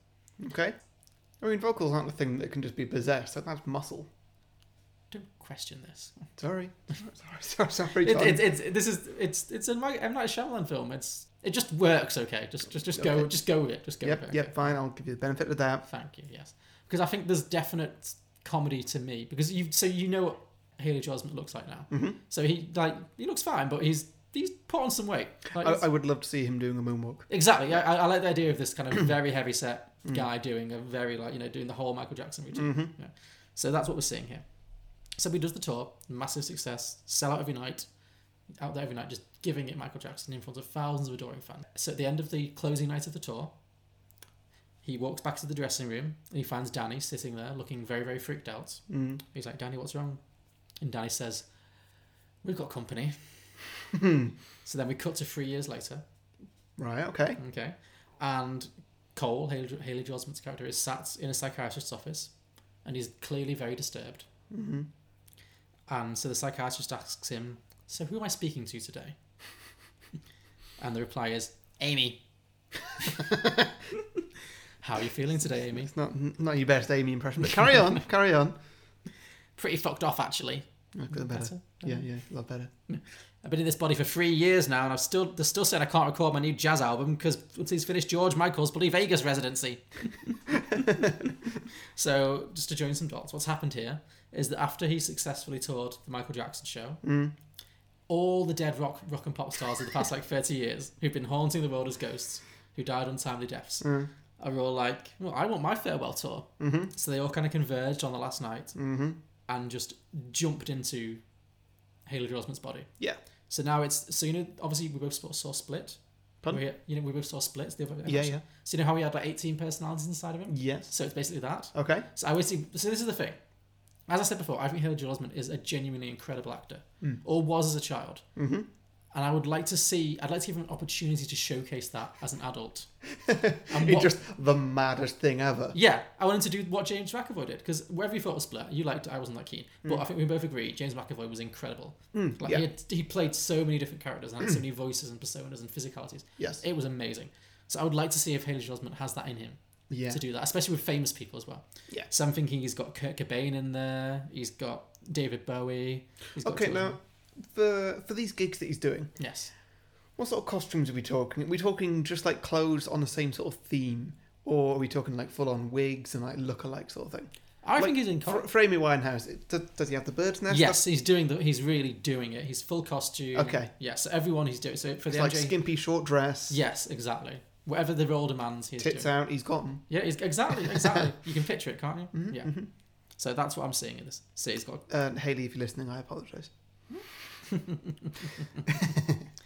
Okay. I mean, vocals aren't a thing that can just be possessed. That- That's muscle. Don't question this. Sorry. [laughs] sorry, sorry, sorry, It, it, it's this is it's it's a M Night Shyamalan film. It's it just works okay. Just just just go Okay. just go with it. Just go yep, with it. yep, okay. fine. I'll give you the benefit of that. Thank you. Yes, because I think there's definite comedy to me because you so you know what Haley Joel Osment looks like now. Mm-hmm. So he like he looks fine, but he's he's put on some weight. Like, I, I would love to see him doing a moonwalk. Exactly. I, I like the idea of this kind of [clears throat] very heavy set guy doing a very like you know doing the whole Michael Jackson routine. Yeah. So that's what we're seeing here. So he does the tour, massive success, sell out every night, out there every night, just giving it Michael Jackson in front of thousands of adoring fans. So at the end of the closing night of the tour, he walks back to the dressing room and he finds Danny sitting there looking very very freaked out. Mm. He's like, Danny, what's wrong? And Danny says, We've got company. [laughs] so then we cut to three years later. Right, okay. Okay. And Cole, Haley, Haley Joel character, is sat in a psychiatrist's office and he's clearly very disturbed. Mm-hmm. And so the psychiatrist asks him, So who am I speaking to today? [laughs] and the reply is, Amy. [laughs] How are you feeling today, Amy? It's not not your best Amy impression, but [laughs] carry on, carry on. Pretty fucked off, actually. Better. Better. Yeah, yeah, a lot better. I've been in this body for three years now, and I've still they're still saying I can't record my new jazz album because once he's finished George Michael's bloody Vegas residency. [laughs] so just to join some dots, what's happened here is that after he successfully toured the Michael Jackson show, mm. all the dead rock rock and pop stars of the past like thirty years who've been haunting the world as ghosts, who died untimely deaths, mm. Are all like, "Well, I want my farewell tour." Mm-hmm. So they all kind of converged on the last night and just jumped into Haley Joel body. Yeah. So now it's so you know obviously we both saw, Split. Pardon? We, you know we both saw Split. The other Yeah, yeah. So you know how he had like eighteen personalities inside of him. Yes. So it's basically that. Okay. So I always see. so. This is the thing. As I said before, I think Haley Joel Osment is a genuinely incredible actor, or was as a child. Mm-hmm. And I would like to see. I'd like to give him an opportunity to showcase that as an adult. [laughs] And what- just the maddest thing ever. yeah, I wanted to do what James McAvoy did because whatever you thought was Split, you liked. it, I wasn't that keen, but hmm. I think we both agree James McAvoy was incredible. Hmm, like yeah. he, had, he played so many different characters and had so [clears throat] many voices and personas and physicalities. Yes. it was amazing. So I would like to see if Haley Joel Osment has that in him Yeah. to do that, especially with famous people as well. Yeah. So I'm thinking he's got Kurt Cobain in there. He's got David Bowie. He's got Okay, now for for these gigs that he's doing, yes. what sort of costumes are we talking? Are we talking just like clothes on the same sort of theme, or are we talking like full on wigs and like look-alike sort of thing? I Like, think he's in. For Amy Winehouse, it- does, does he have the bird's nest? Yes, he's doing the. He's really doing it. He's full costume. Okay. Yeah. So everyone he's doing. So for the It's like MJ skimpy short dress. Yes, exactly. Whatever the role demands, he's Tits doing. out. He's got 'em. Yeah, he's, exactly, exactly. [laughs] you can picture it, can't you? Mm-hmm, yeah. So that's what I'm seeing in this. So he's got. Uh, Haley, if you're listening, I apologise. [laughs]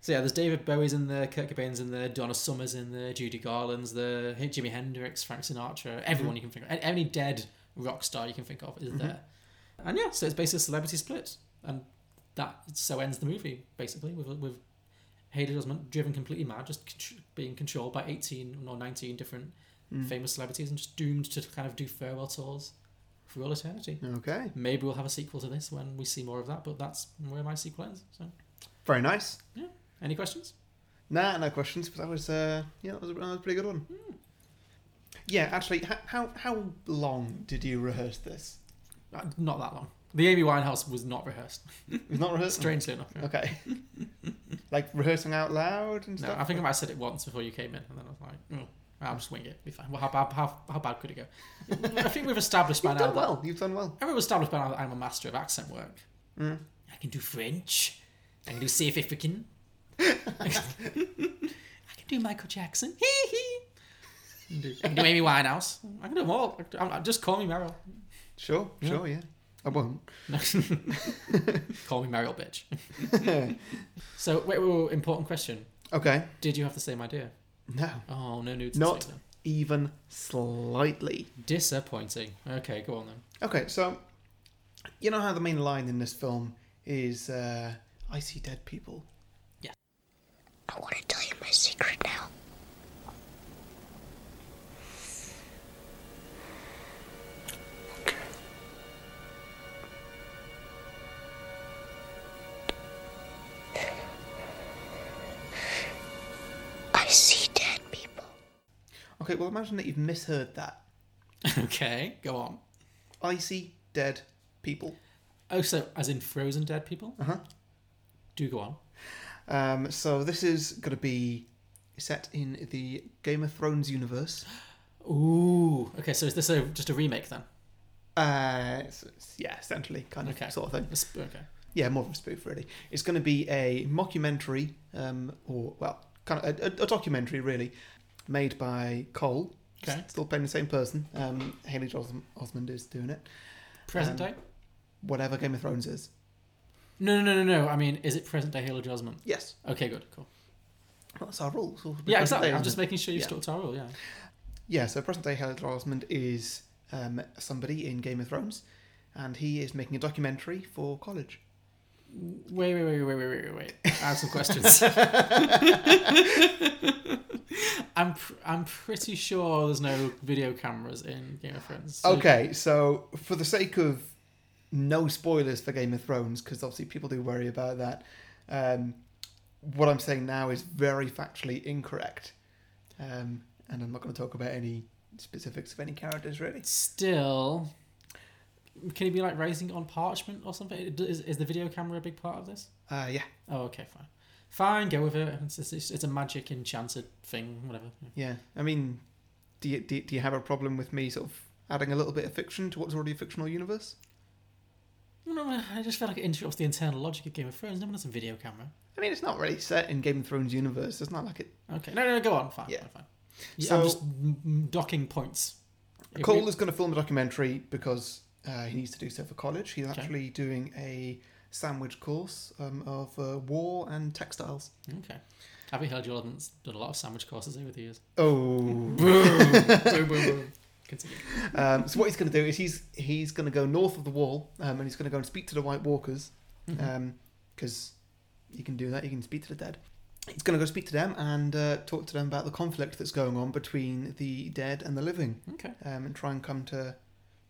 So yeah, there's David Bowie's in there, Kurt Cobain's in there, Donna Summers in there, Judy Garland's there, Jimi Hendrix, Frank Sinatra, everyone mm-hmm. you can think of, any dead rock star you can think of is mm-hmm. there. And yeah, so it's basically a celebrity split, and that so ends the movie basically with with Haley Osment driven completely mad, just being controlled by 18 or 19 different mm. famous celebrities and just doomed to kind of do farewell tours for all eternity. Okay. Maybe we'll have a sequel to this when we see more of that, but that's where my sequel ends. So, Very nice. yeah. Any questions? Nah, no questions. But that was, uh, yeah, that was, a, that was a pretty good one. Yeah, actually, how how long did you rehearse this? Uh, not that long. The Amy Winehouse was not rehearsed. It was not rehearsed. Strangely enough. yeah. Okay. [laughs] like rehearsing out loud and stuff. No, stuff. I think I might have said it once before you came in, and then I was like, oh, I'll just wing it. Be fine. Well, how bad? How, how bad could it go? [laughs] I think we've established by You've now. done that- well. You've done well. I think we've established by now that I'm a master of accent work. Mm. I can do French. I can do South African. [laughs] I can do Michael Jackson. Hee hee. I can do- I can do Amy Winehouse. I can do them all. I'm- I'm- Just call me Meryl. Sure, sure, yeah. I won't. [laughs] call me Meryl, bitch. so, wait, wait, wait, important question. Okay. Did you have the same idea? No. Oh, no nudes. Not this week even slightly. Disappointing. Okay, go on then. Okay, so you know how the main line in this film is uh, I see dead people. Yeah. I want to tell you my secret now. Okay, well imagine that you've misheard that. [laughs] okay, go on. Icy dead people. Oh, so as in frozen dead people? Uh huh. Do go on. Um, so this is going to be set in the Game of Thrones universe. [gasps] Ooh. Okay, so is this a, just a remake then? Uh, it's- it's- yeah, essentially, kind of Okay. sort of thing. Okay. Yeah, more of a spoof, really. It's going to be a mockumentary, um, or well, kind of a, a, a documentary, really, made by Cole. Okay. Still playing the same person. Um, Haley Joel Osment is doing it. Present Um, day? Whatever Game of Thrones is. No, no, no, no, no. I mean, is it present day Haley Joel Osment? Yes. Okay, good, cool. Well, that's our rule. So Yeah, exactly. day, I'm just it? making sure you Yeah. stuck to our rule. Yeah. Yeah, so present day Haley Joel Osment is um, somebody in Game of Thrones, and he is making a documentary for college. Wait, wait, wait, wait, wait, wait, wait, wait. I have some questions. [laughs] [laughs] I'm pr- I'm pretty sure there's no video cameras in Game of Thrones. So- Okay, so for the sake of no spoilers for Game of Thrones, because obviously people do worry about that, um, what I'm saying now is very factually incorrect. Um, and I'm not going to talk about any specifics of any characters, really. Still, Can he be like raising on parchment or something? Is, is the video camera a big part of this? Uh, yeah, Oh, okay, fine. Fine, go with it. It's, it's, it's, a magic enchanted thing, whatever. yeah. I mean, do you, do, do you have a problem with me sort of adding a little bit of fiction to what's already a fictional universe? No, I just feel like it interrupts the internal logic of Game of Thrones. No one has a video camera. I mean, it's not really set in Game of Thrones universe. It's not like it. Okay, no, no, no go on. Fine, Yeah. fine, fine. Yeah, So- I'm just docking points. If Cole we- is going to film a documentary because uh, he needs to do so for college. He's Okay. actually doing a sandwich course um, of uh, war and textiles. Okay. Have you heard you haven't done a lot of sandwich courses over the years? Oh. boom, boom, boom. Continue. Um, so what he's going to do is he's he's going to go north of the wall um, and he's going to go and speak to the White Walkers because you can do that. You can speak to the dead. He's going to go speak to them and uh, talk to them about the conflict that's going on between the dead and the living, Okay. um, and try and come to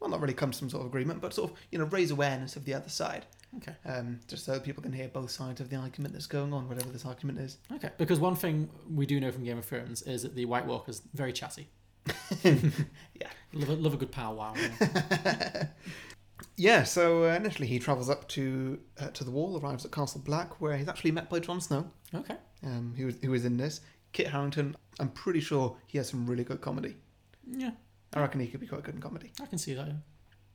well, not really come to some sort of agreement, but sort of you know raise awareness of the other side, Okay. um, just so people can hear both sides of the argument that's going on, whatever this argument is. Okay. Because one thing we do know from Game of Thrones is that the White Walkers very chatty. [laughs] Yeah. Love a, love a good powwow. Yeah. [laughs] Yeah, so uh, initially he travels up to uh, to the wall, arrives at Castle Black, where he's actually met by Jon Snow. okay. um, who was who was in this. Kit Harington, I'm pretty sure he has some really good comedy. Yeah. I reckon he could be quite good in comedy I can see that. Yeah.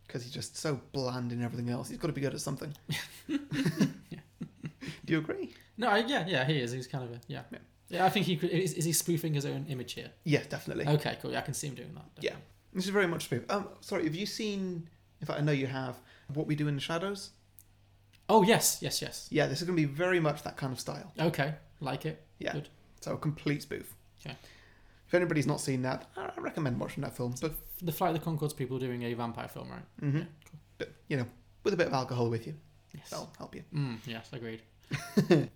Because he's just so bland in everything else. He's got to be good at something. [laughs] [laughs] Do you agree? No, I, yeah, yeah, he is. He's kind of a yeah. Yeah. Yeah, I think he could. Is, is he spoofing his own image here? Yeah, definitely. Okay, cool. Yeah, I can see him doing that. Yeah, this is very much spoof. Um, sorry, have you seen? In fact, I know you have. What we do in the shadows. Oh yes, yes, yes. Yeah, this is going to be very much that kind of style. Okay, like it. Yeah. Good. So a complete spoof. Okay. If anybody's not seen that, I recommend watching that film. But The Flight of the Conchords people doing a vampire film, right? Mm-hmm. Yeah, cool. but you know, with a bit of alcohol with you, Yes. that'll help you. Mm, yes, agreed. [laughs]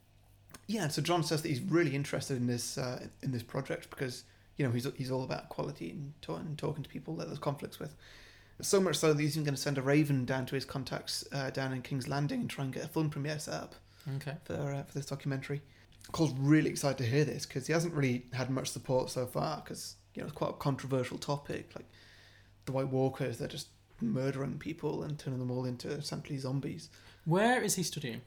Yeah, so Jon says that he's really interested in this uh, in this project because you know he's he's all about quality and, and talking to people that there's conflicts with. So much so that he's even going to send a raven down to his contacts uh, down in King's Landing and try and get a film premiere set up Okay. for uh, for this documentary. Cole's really excited to hear this because he hasn't really had much support so far because you know it's quite a controversial topic. Like the White Walkers, they're just murdering people and turning them all into essentially zombies. Where is he studying?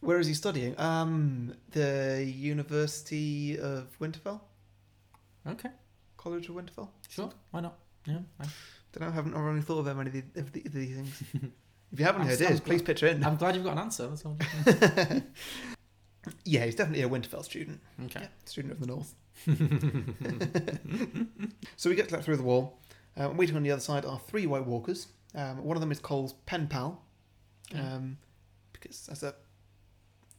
Where is he studying? Um, the University of Winterfell, Okay, College of Winterfell. sure. Why not? Yeah. fine. Don't know. I haven't really thought of them any of, the, of, the, of these things. [laughs] if you haven't I'm heard this, please pitch in. I'm glad you've got an answer. That's all. [laughs] yeah, he's definitely a Winterfell student. Okay. Yeah, student of the North. [laughs] so we get let through the wall. Uh, waiting on the other side are three White Walkers. Um, one of them is Cole's pen pal, um, because as a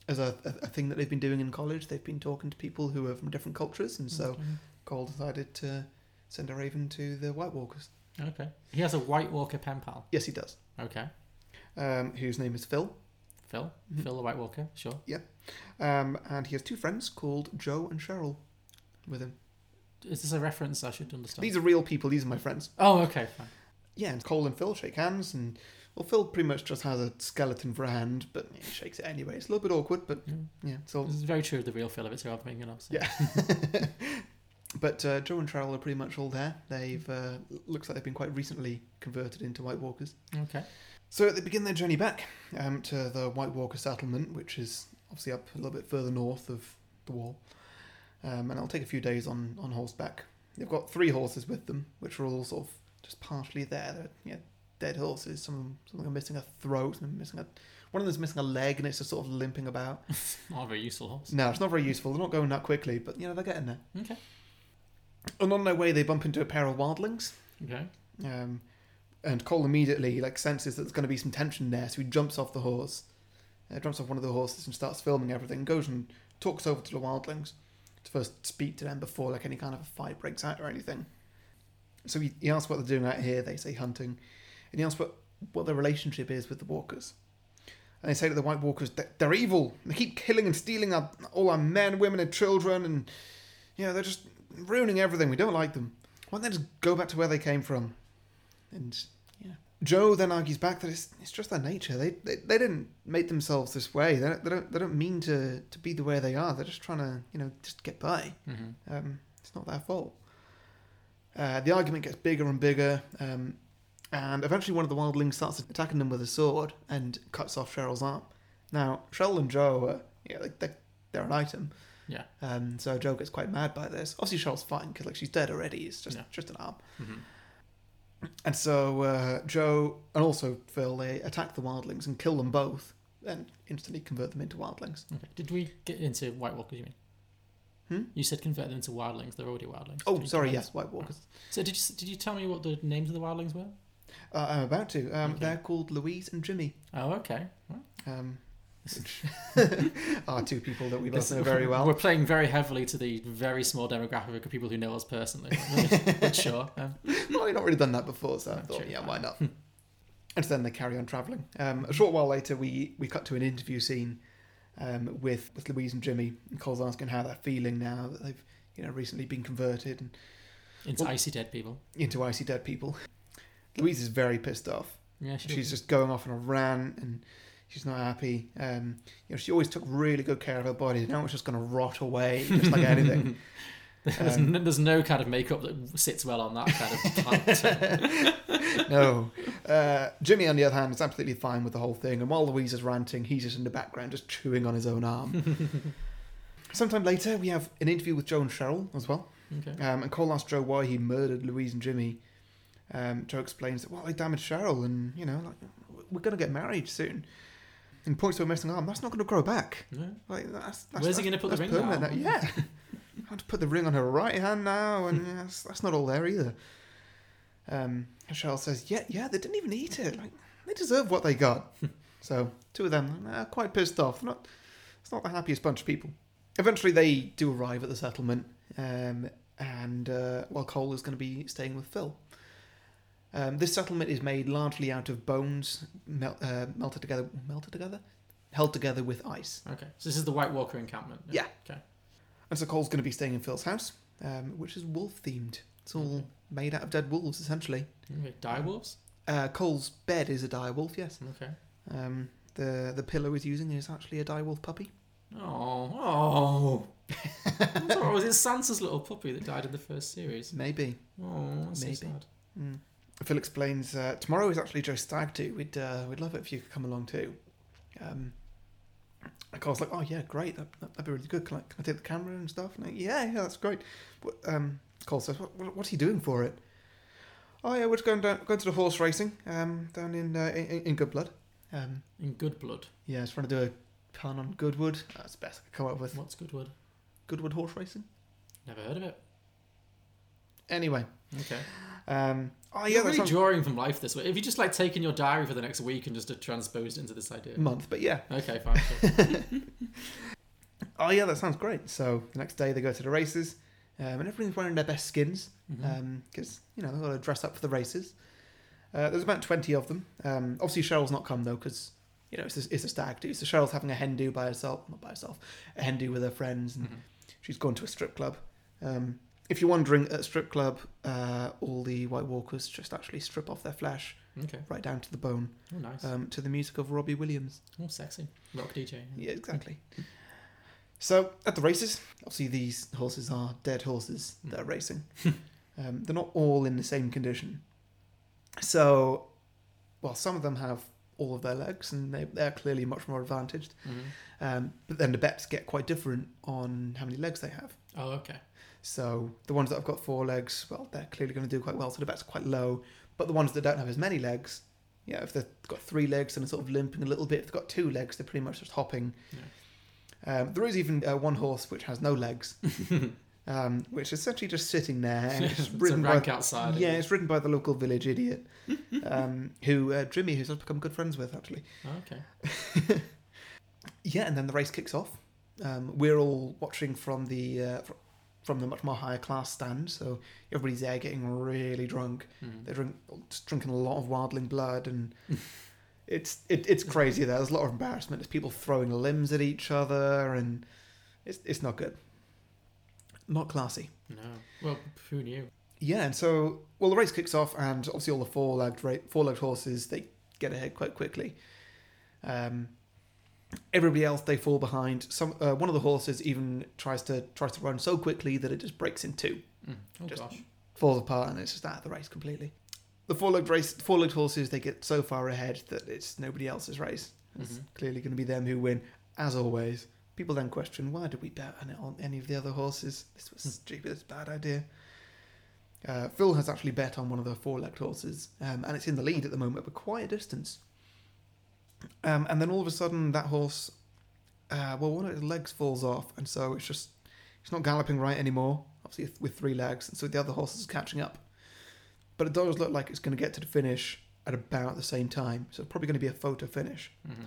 as a, a, a thing that they've been doing in college, they've been talking to people who are from different cultures, and so Cole decided to send a raven to the White Walkers. Okay. He has a White Walker pen pal. Yes, he does. Okay. Um, whose name is Phil, Phil. Mhm. Phil the White Walker. Sure. um, and he has two friends called Joe and Cheryl with him. Is this a reference I should understand? These are real people. These are my friends. Oh, okay. Fine. Yeah, and Cole and Phil shake hands, and well, Phil pretty much just has a skeleton for a hand, but he shakes it anyway. It's a little bit awkward, but Yeah. yeah, so This is very true of the real Phil of it too. I'm thinking of. So. yeah. [laughs] but uh, Joe and Cheryl are pretty much all there. They've uh, looks like they've been quite recently converted into White Walkers. Okay. So they begin their journey back um, to the White Walker settlement, which is obviously up a little bit further north of the wall. Um, and it'll take a few days on, on horseback. They've got three horses with them, which are all sort of just partially there. They're yeah, dead horses. Some of them, some of them are missing a throat, some them missing a. One of them's missing a leg, and it's just sort of limping about. [laughs] Not a very useful horse. No, it's not very useful. They're not going that quickly, but you know they're getting there. Okay. And on their way, they bump into a pair of wildlings. Okay. Um, and Cole immediately like senses that there's going to be some tension there, so he jumps off the horse, uh, jumps off one of the horses and starts filming everything. Goes and talks over to the wildlings to first speak to them before like any kind of a fight breaks out or anything. So he, he asks what they're doing out here. They say hunting, and he asks what what their relationship is with the walkers. And they say to the White Walkers they're evil. They keep killing and stealing our, all our men, women, and children, and you know they're just ruining everything. We don't like them. Why don't they just go back to where they came from? And yeah, Joe then argues back that it's, it's just their nature. They, they they didn't make themselves this way. They don't, they don't they don't mean to to be the way they are. They're just trying to you know just get by. Mm-hmm. Um, it's not their fault. Uh, the argument gets bigger and bigger, um, And eventually, one of the wildlings starts attacking them with a sword and cuts off Cheryl's arm. Now, Cheryl and Joe, are, yeah, like they're, they're an item. Yeah. Um, so Joe gets quite mad by this. Obviously, Cheryl's fine because like she's dead already. It's just Yeah. just an arm. Mhm. And so uh, Joe and also Phil they attack the wildlings and kill them both, and instantly convert them into wildlings. Okay. Did we get into White Walkers? You mean? Hmm? You said convert them into wildlings. They're already wildlings. Oh, Did sorry, yes. White Walkers. So did you did you tell me what the names of the wildlings were? Uh, I'm about to. Um, Okay. They're called Louise and Jimmy. Oh, okay. Um, which are two people that we both know very well. We're playing very heavily to the very small demographic of people who know us personally. [laughs] but sure. Um, well, we've not really done that before, so I thought, yeah, why not? and so then they carry on travelling. Um, a short while later, we, we cut to an interview scene um, with, with Louise and Jimmy. And Cole's asking how they're feeling now that they've you know recently been converted and into Well- icy dead people. into icy dead people. Louise is very pissed off. Yeah, she She's just going off on a rant and she's not happy. Um, you know, she always took really good care of her body. Now it's just going to rot away, just like anything. [laughs] There's, Um, no, there's no kind of makeup that sits well on that kind of [laughs] plant. no. Uh, Jimmy, on the other hand, is absolutely fine with the whole thing. And while Louise is ranting, he's just in the background, just chewing on his own arm. [laughs] Sometime later, we have an interview with Joe and Cheryl as well. okay. Um, and Cole asks Joe why he murdered Louise and Jimmy. Um, Joe explains that, well, I damaged Cheryl, and, you know, like, we're going to get married soon. And points to a missing arm. That's not going to grow back. No. Like, that's, that's, Where's he gonna put the that's ring now? permanent Yeah. I had to put the ring on her right hand now, and yeah, that's, that's not all there either. Um, Cheryl says, yeah, yeah, they didn't even eat it. Like, they deserve what they got. [laughs] so, two of them are quite pissed off. They're not, it's not the happiest bunch of people. Eventually, they do arrive at the settlement, um, and uh, well, Cole is going to be staying with Phil. Um, this settlement is made largely out of bones mel- uh, melted together, melted together, held together with ice. Okay. So this is the White Walker encampment. Yeah. Okay. And so Cole's going to be staying in Phil's house, um, which is wolf themed. It's all made out of dead wolves, essentially. Okay. Die wolves. Uh, Cole's bed is a dire wolf, yes. Okay. Um, the the pillow he's using is actually a dire wolf puppy. Oh. Oh. I was it Sansa's little puppy that died in the first series? Maybe. Oh, that's Maybe. so sad. Mm. Phil explains uh, tomorrow is actually Joe stag do. We'd uh, we'd love it if you could come along too. Um, and Cole's like, oh yeah, great. That, that'd be really good. Can I, can I take the camera and stuff? And like, yeah, yeah, that's great. What, um, Cole says, what, what, what's he doing for it? Oh yeah, we're just going down, going to the horse racing um, down in, uh, in in Good Blood. Um, In Good Blood. yeah, I was trying to do a pun on Goodwood. That's the best I could come up with. What's Goodwood? Goodwood horse racing. Never heard of it. Anyway, Okay. um, oh You're yeah, really sounds drawing from life this way. If you just like taken your diary for the next week and just uh, transposed it into this idea. month, but yeah. Okay, fine. sure. [laughs] Oh yeah, that sounds great. So the next day they go to the races, um, and everyone's wearing their best skins because you know they've got to dress up for the races. Uh, there's about twenty of them. Um, obviously Cheryl's not come though because you know it's a, it's a stag do. So Cheryl's having a hen do by herself, not by herself, a hen do with her friends, and Mhm. she's gone to a strip club. Um, if you're wondering, at strip club, uh, all the White Walkers just actually strip off their flesh Okay. right down to the bone Oh, nice. um, to the music of Robbie Williams. oh, sexy. Rock DJ. Yeah, exactly. So at the races, obviously these horses are dead horses that are racing. [laughs] um, they're not all in the same condition. So, well, some of them have all of their legs, and they, they're clearly much more advantaged. Mhm. Um, but then the bets get quite different on how many legs they have. Oh, okay. So the ones that have got four legs, well, they're clearly going to do quite well. So the bets quite low. But the ones that don't have as many legs, yeah, if they've got three legs and are sort of limping a little bit, if they've got two legs, they're pretty much just hopping. Um, there is even uh, one horse which has no legs, [laughs] um, which is essentially just sitting there. And it's, It's a ridden by, outside, Yeah, yeah. it's ridden by the local village idiot, [laughs] um, who uh, Jimmy, who's become good friends with actually. Oh, okay. [laughs] Yeah, and then the race kicks off. Um, we're all watching from the uh, from the much more higher class stand, so everybody's there getting really drunk. Mhm. They're drink, just drinking a lot of wildling blood, and [laughs] it's it, it's crazy. There. There's a lot of embarrassment. There's people throwing limbs at each other, and it's it's not good. Not classy. No. Well, who knew? Yeah, and so well, the race kicks off, and obviously all the four legged four legged horses they get ahead quite quickly. Um, everybody else they fall behind. Some uh, one of the horses even tries to tries to run so quickly that it just breaks in two, Mm. Oh Just- gosh. falls apart, and it's just out of the race completely. the four-legged race, four-legged horses, they get so far ahead that it's nobody else's race. It's Mhm. clearly going to be them who win, as always. People then question, why did we bet on, it on any of the other horses? This was stupid. It's a bad idea. Uh, Phil has actually bet on one of the four-legged horses, um, and it's in the lead at the moment, but quite a distance. Um, and then all of a sudden, that horse, uh, well, one of its legs falls off, and so it's just it's not galloping right anymore. Obviously, with three legs, and so the other horse is catching up. But it does look like it's going to get to the finish at about the same time, so it's probably going to be a photo finish. Mhm.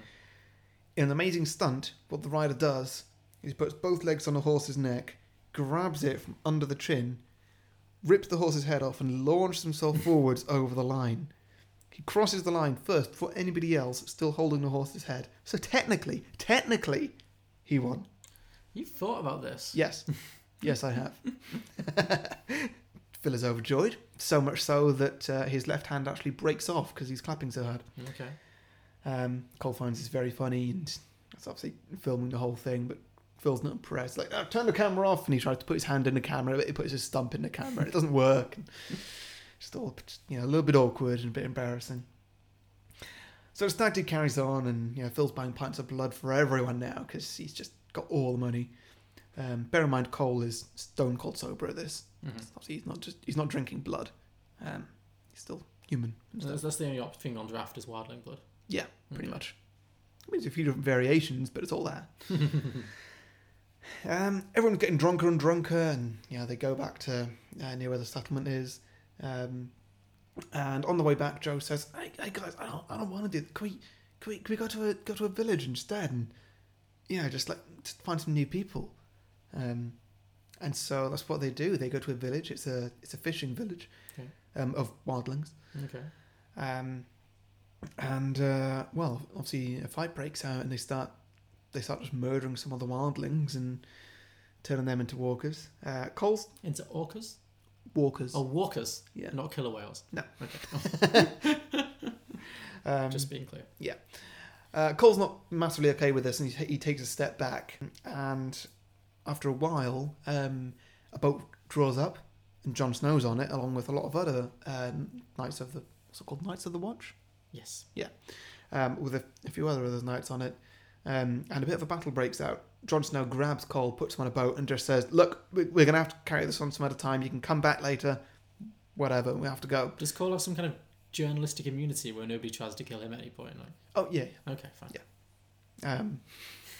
In an amazing stunt, what the rider does is he puts both legs on the horse's neck, grabs it from under the chin, rips the horse's head off, and launches himself forwards over the line. He crosses the line first before anybody else, still holding the horse's head. So technically, technically, he won. You thought about this? Yes. [laughs] Yes, I have. [laughs] Phil is overjoyed, so much so that uh, his left hand actually breaks off because he's clapping so hard. Okay. Um, Cole finds this very funny and it's obviously filming the whole thing, but Phil's not impressed. Like, oh, turn the camera off, and he tries to put his hand in the camera, but he puts his stump in the camera, and it doesn't work. Just all, you know, a little bit awkward and a bit embarrassing. So the stag do carries on, and you know, Phil's buying pints of blood for everyone now because he's just got all the money. Um, bear in mind, Cole is stone cold sober at this. Mhm. He's not just he's not drinking blood. Um, he's still human. and So stuff. that's, that's the only thing on draft is wildling blood. Yeah, pretty Okay. much. I mean, there's a few different variations, but it's all there. [laughs] um, everyone's getting drunker and drunker, and you know they go back to uh, near where the settlement is. Um, and on the way back, Joe says, "Hey, hey guys, I don't, I don't want to do. This. Can we, can we, can we go to a go to a village instead, and you know, just like just find some new people." Um, and so that's what they do. They go to a village. It's a it's a fishing village Okay. um, of wildlings. Okay. Um, and uh, well, obviously a fight breaks out, and they start they start just murdering some of the wildlings and turning them into walkers. Uh, Cole's Into orcas? Walkers. Oh, walkers. Yeah. Not killer whales. No. Okay. [laughs] [laughs] Um, Just being clear. yeah. Uh, Cole's not massively okay with this, and he, he takes a step back. And after a while, um, a boat draws up, and Jon Snow's on it, along with a lot of other uh, knights of the what's it called, Knights of the Watch. Yes. Yeah. Um, with a, a few other other knights on it. Um, and a bit of a battle breaks out. Jon Snow grabs Cole, puts him on a boat, and just says, "Look, we- we're going to have to carry this on some other time. You can come back later. Whatever. We have to go." Does Cole have some kind of journalistic immunity where nobody tries to kill him at any point? Like, Oh yeah. okay, fine. yeah. Um,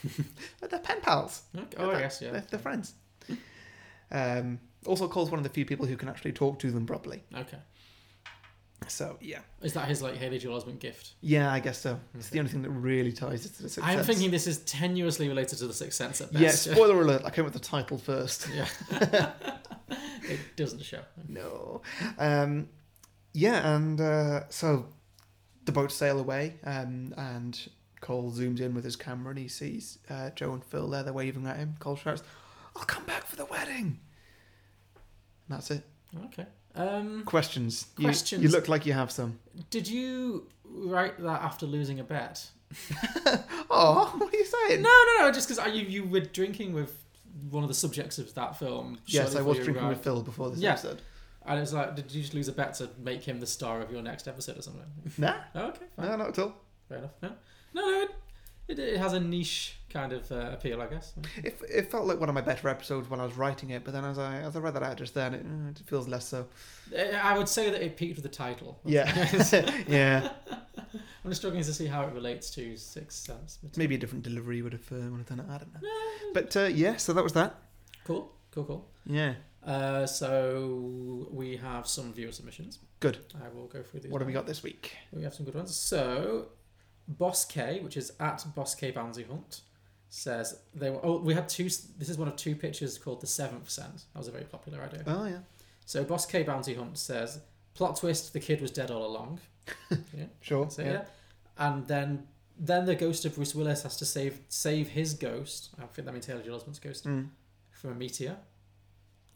[laughs] they're pen pals. Okay. Oh, I They're- guess yeah. They're, they're friends. Um, also, Cole's one of the few people who can actually talk to them properly. Okay. So yeah, Is that his like Haley Joel Osment gift? yeah, I guess so. It's the only thing that really ties it to the success. I'm thinking this is tenuously related to the Sixth Sense at best. Yeah, [laughs] spoiler alert! I came with the title first. Yeah. [laughs] it doesn't show. No. Um, yeah, and uh, so the boats sail away, um, and Cole zooms in with his camera and he sees uh, Joe and Phil there. They're waving at him. Cole shouts, "I'll come back for the wedding." And that's it. Okay. Um, Questions? You- Questions. You, look like you have some. did you write that after losing a bet? [laughs] Oh, what are you saying? No, no, no. Just because you you were drinking with one of the subjects of that film. Yes, I was drinking with. Phil before this Yeah. episode. And it's like, did you just lose a bet to make him the star of your next episode or something? Nah, Oh, okay, fine. no, not at all. Fair enough. No, no, no. It, it, has a niche kind of uh, appeal, I guess. It, it felt like one of my better episodes when I was writing it, but then as I as I read that out just then, it, uh, it feels less so. Uh, I would say that it peaked with the title. [laughs] Yeah, [laughs] yeah. I'm just struggling to see how it relates to Sixth Sense. Maybe a different delivery would have uh, would have done it. I don't know. But uh, yeah, so that was that. Cool, cool, cool. Yeah, Uh, so we have some viewer submissions. good. I will go through these. What have we got this week? We have some good ones. So, Boss K, which is at Boss K Bounty Hunt, says they were. Oh, we had two. This is one of two pictures called the Seventh Sense. That was a very popular idea. Oh yeah, So, Boss K Bounty Hunt says plot twist: the kid was dead all along. [laughs] yeah. sure. So yeah. yeah. and then then the ghost of Bruce Willis has to save save his ghost. I think that means Taylor Osment's ghost Mm. from a meteor.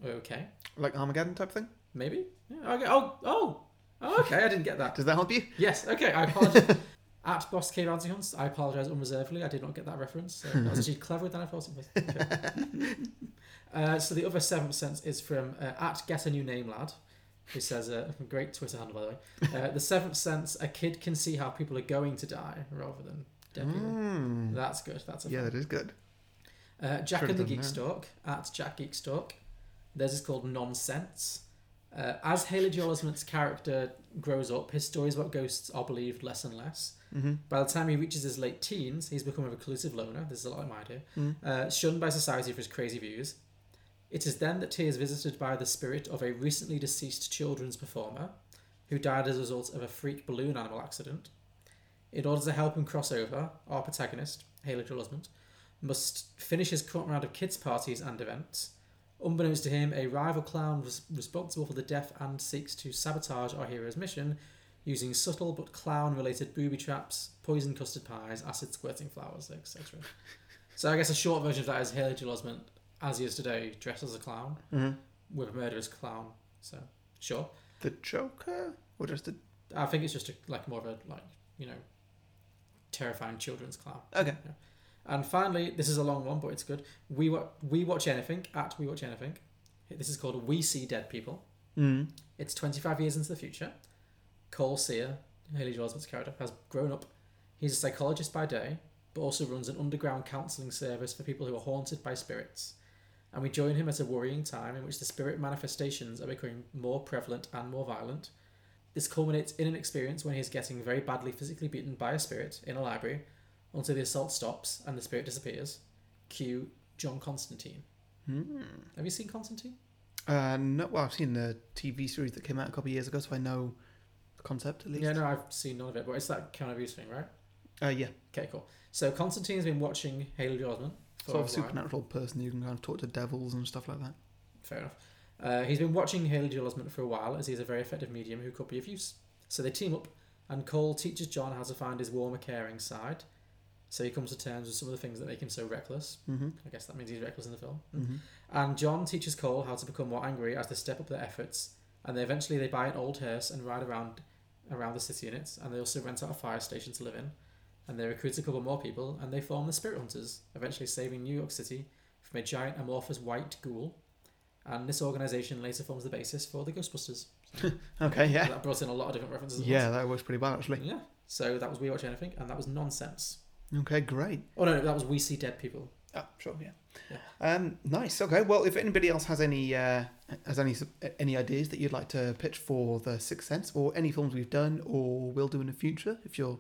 Okay, Like Armageddon type thing. maybe. Yeah. Okay. Oh, oh, oh. Okay, I didn't get that. Does that help you? Yes, okay, I apologize. [laughs] At Boss K Bounty Hunts, I apologise unreservedly. I did not get that reference. So that was actually [laughs] cleverer than I thought it was. Uh, so the other seventh sense is from uh, at Get a New Name Lad. who says, uh, [laughs] great Twitter handle by the way, [laughs] uh, the seventh sense, a kid can see how people are going to die rather than dead people. Mm. That's good. That's a Yeah, fun that is good. Uh, Jack Should've and the done that. Geekstalk at Jack Geekstalk. Theirs is called Nonsense. Uh, as Haley Joel Osment's character grows up, his stories about ghosts are believed less and less. Mm-hmm. By the time he reaches his late teens, he's become a reclusive loner. This is a lot like my idea. Mm. Uh, shunned by society for his crazy views. It is then that he is visited by the spirit of a recently deceased children's performer who died as a result of a freak balloon animal accident. In order to help him cross over, our protagonist, Haley Joel Osment, must finish his current round of kids' parties and events. Unbeknownst to him, a rival clown was responsible for the death and seeks to sabotage our hero's mission using subtle but clown related booby traps, poison custard pies, acid squirting flowers, etc. [laughs] so I guess a short version of that is Haley Joel Osment, as he is today, dressed as a clown Mm-hmm. with a murderous clown. So, sure. The Joker, or just the I think it's just a, like more of a, like, you know, terrifying children's clown. okay. And finally, this is a long one, but it's good. We wa- we watch anything at we watch anything. This is called We See Dead People. Mm. It's 25 years into the future. Cole Sear, Haley Joel Osment's character, has grown up. He's a psychologist by day, but also runs an underground counselling service for people who are haunted by spirits. And we join him at a worrying time in which the spirit manifestations are becoming more prevalent and more violent. This culminates in an experience when he is getting very badly physically beaten by a spirit in a library until the assault stops and the spirit disappears. Cue John Constantine. Mm. Have you seen Constantine? Uh, no, well, I've seen the TV series that came out a couple of years ago, so I know concept at least. Yeah, no, I've seen none of it, but it's that kind of use thing, right? Uh, yeah. Okay, cool. So Constantine's been watching Haley Joel Osment for Sort of a while. supernatural person. You can kind of talk to devils and stuff like that. Fair enough. Uh, he's been watching Haley Joel Osment for a while as he's a very effective medium who could be of use. So they team up, and Cole teaches John how to find his warmer, caring side. So he comes to terms with some of the things that make him so reckless. Mm-hmm. I guess that means he's reckless in the film. Mm-hmm. And John teaches Cole how to become more angry as they step up their efforts. And they eventually they buy an old hearse and ride around around the city units. And they also rent out a fire station to live in. And they recruit a couple more people and they form the Spirit Hunters, eventually saving New York City from a giant amorphous white ghoul. And this organisation later forms the basis for the Ghostbusters. [laughs] Okay, yeah. That brought in a lot of different references. Yeah, that works pretty well actually. Yeah. So that was We Watch Anything, and that was nonsense. Okay, great. Oh no, no, that was We See Dead People. Oh, sure, yeah. Um, nice. Okay. Well, if anybody else has any uh, has any any ideas that you'd like to pitch for the Sixth Sense, or any films we've done or will do in the future, if you're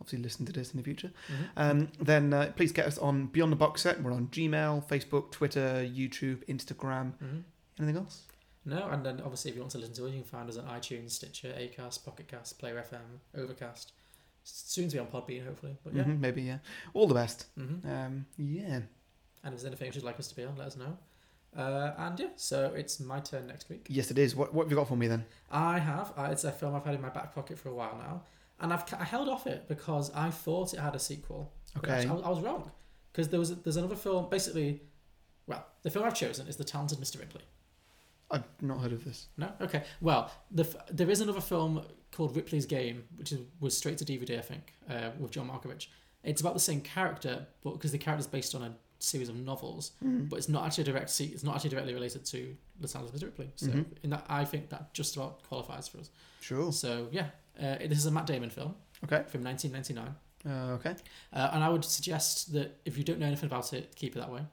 obviously listening to this in the future, Mm-hmm. um, then uh, please get us on Beyond the Box Set. We're on Gmail, Facebook, Twitter, YouTube, Instagram. Mhm. Anything else? No, and then obviously if you want to listen to us, you can find us on iTunes, Stitcher, Acast, Pocket Cast, Player FM, Overcast. Soon to be on Podbean, hopefully. But yeah. Mhm, maybe. Yeah. All the best. hmm Um, yeah. And if there's anything you'd like us to be on, let us know. Uh, and yeah, so it's my turn next week. Yes, it is. What What have you got for me then? I have. Uh, it's a film I've had in my back pocket for a while now, and I've I held off it because I thought it had a sequel. Okay. I, was- I was wrong because there was there's another film. Basically, well, the film I've chosen is The Talented Mr. Ripley. I've not heard of this. No, okay. Well, the there is another film called Ripley's Game, which is, was straight to DVD, I think, uh, with John Malkovich. It's about the same character, but because the character's based on a series of novels, Mm. but it's not actually direct. se- It's not actually directly related to The Talented Mr. Ripley. So, Mhm. in that, I think that just about qualifies for us. Sure. So, yeah, uh, this is a Matt Damon film Okay. from 1999, Uh, okay. uh, and I would suggest that if you don't know anything about it, keep it that way,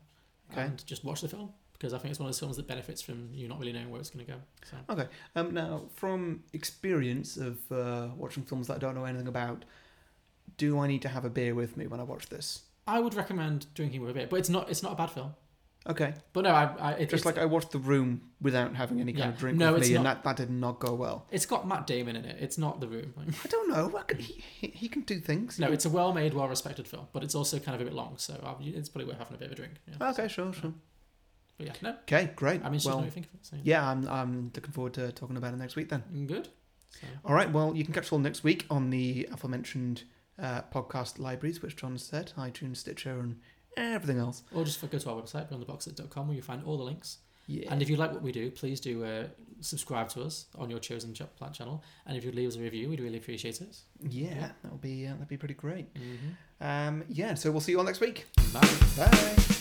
Okay. and just watch the film because I think it's one of those films that benefits from you not really knowing where it's going to go. So. Okay. Um, now, from experience of uh, watching films that I don't know anything about, do I need to have a beer with me when I watch this? I would recommend drinking with a beer, but it's not it's not a bad film. Okay. But no, I, I it, Just it's, like I watched The Room without having any kind Yeah. of drink No, with me, and that, that did not go well. it's got Matt Damon in it. It's not The Room. [laughs] I don't know. I He, he, he can do things. no, it's a well-made, well-respected film, but it's also kind of a bit long, so uh, it's probably worth having a bit of a drink. Yeah. Okay, sure, sure. But yeah, no, Okay, great. I mean, well, what you think of it. So, yeah, I'm, I'm looking forward to talking about it next week then. good. So, All right, well, you can catch us all next week on the aforementioned uh, podcast libraries, which John said, iTunes, Stitcher, and everything else. or just go to our website, beyondtheboxset.com, where you find all the links. Yeah. And if you like what we do, please do uh, subscribe to us on your chosen ch- plant channel. And if you leave us a review, we'd really appreciate it. yeah, that'll be uh, that'll be pretty great. Mm-hmm. Um, yeah, so we'll see you all next week. Bye. Bye.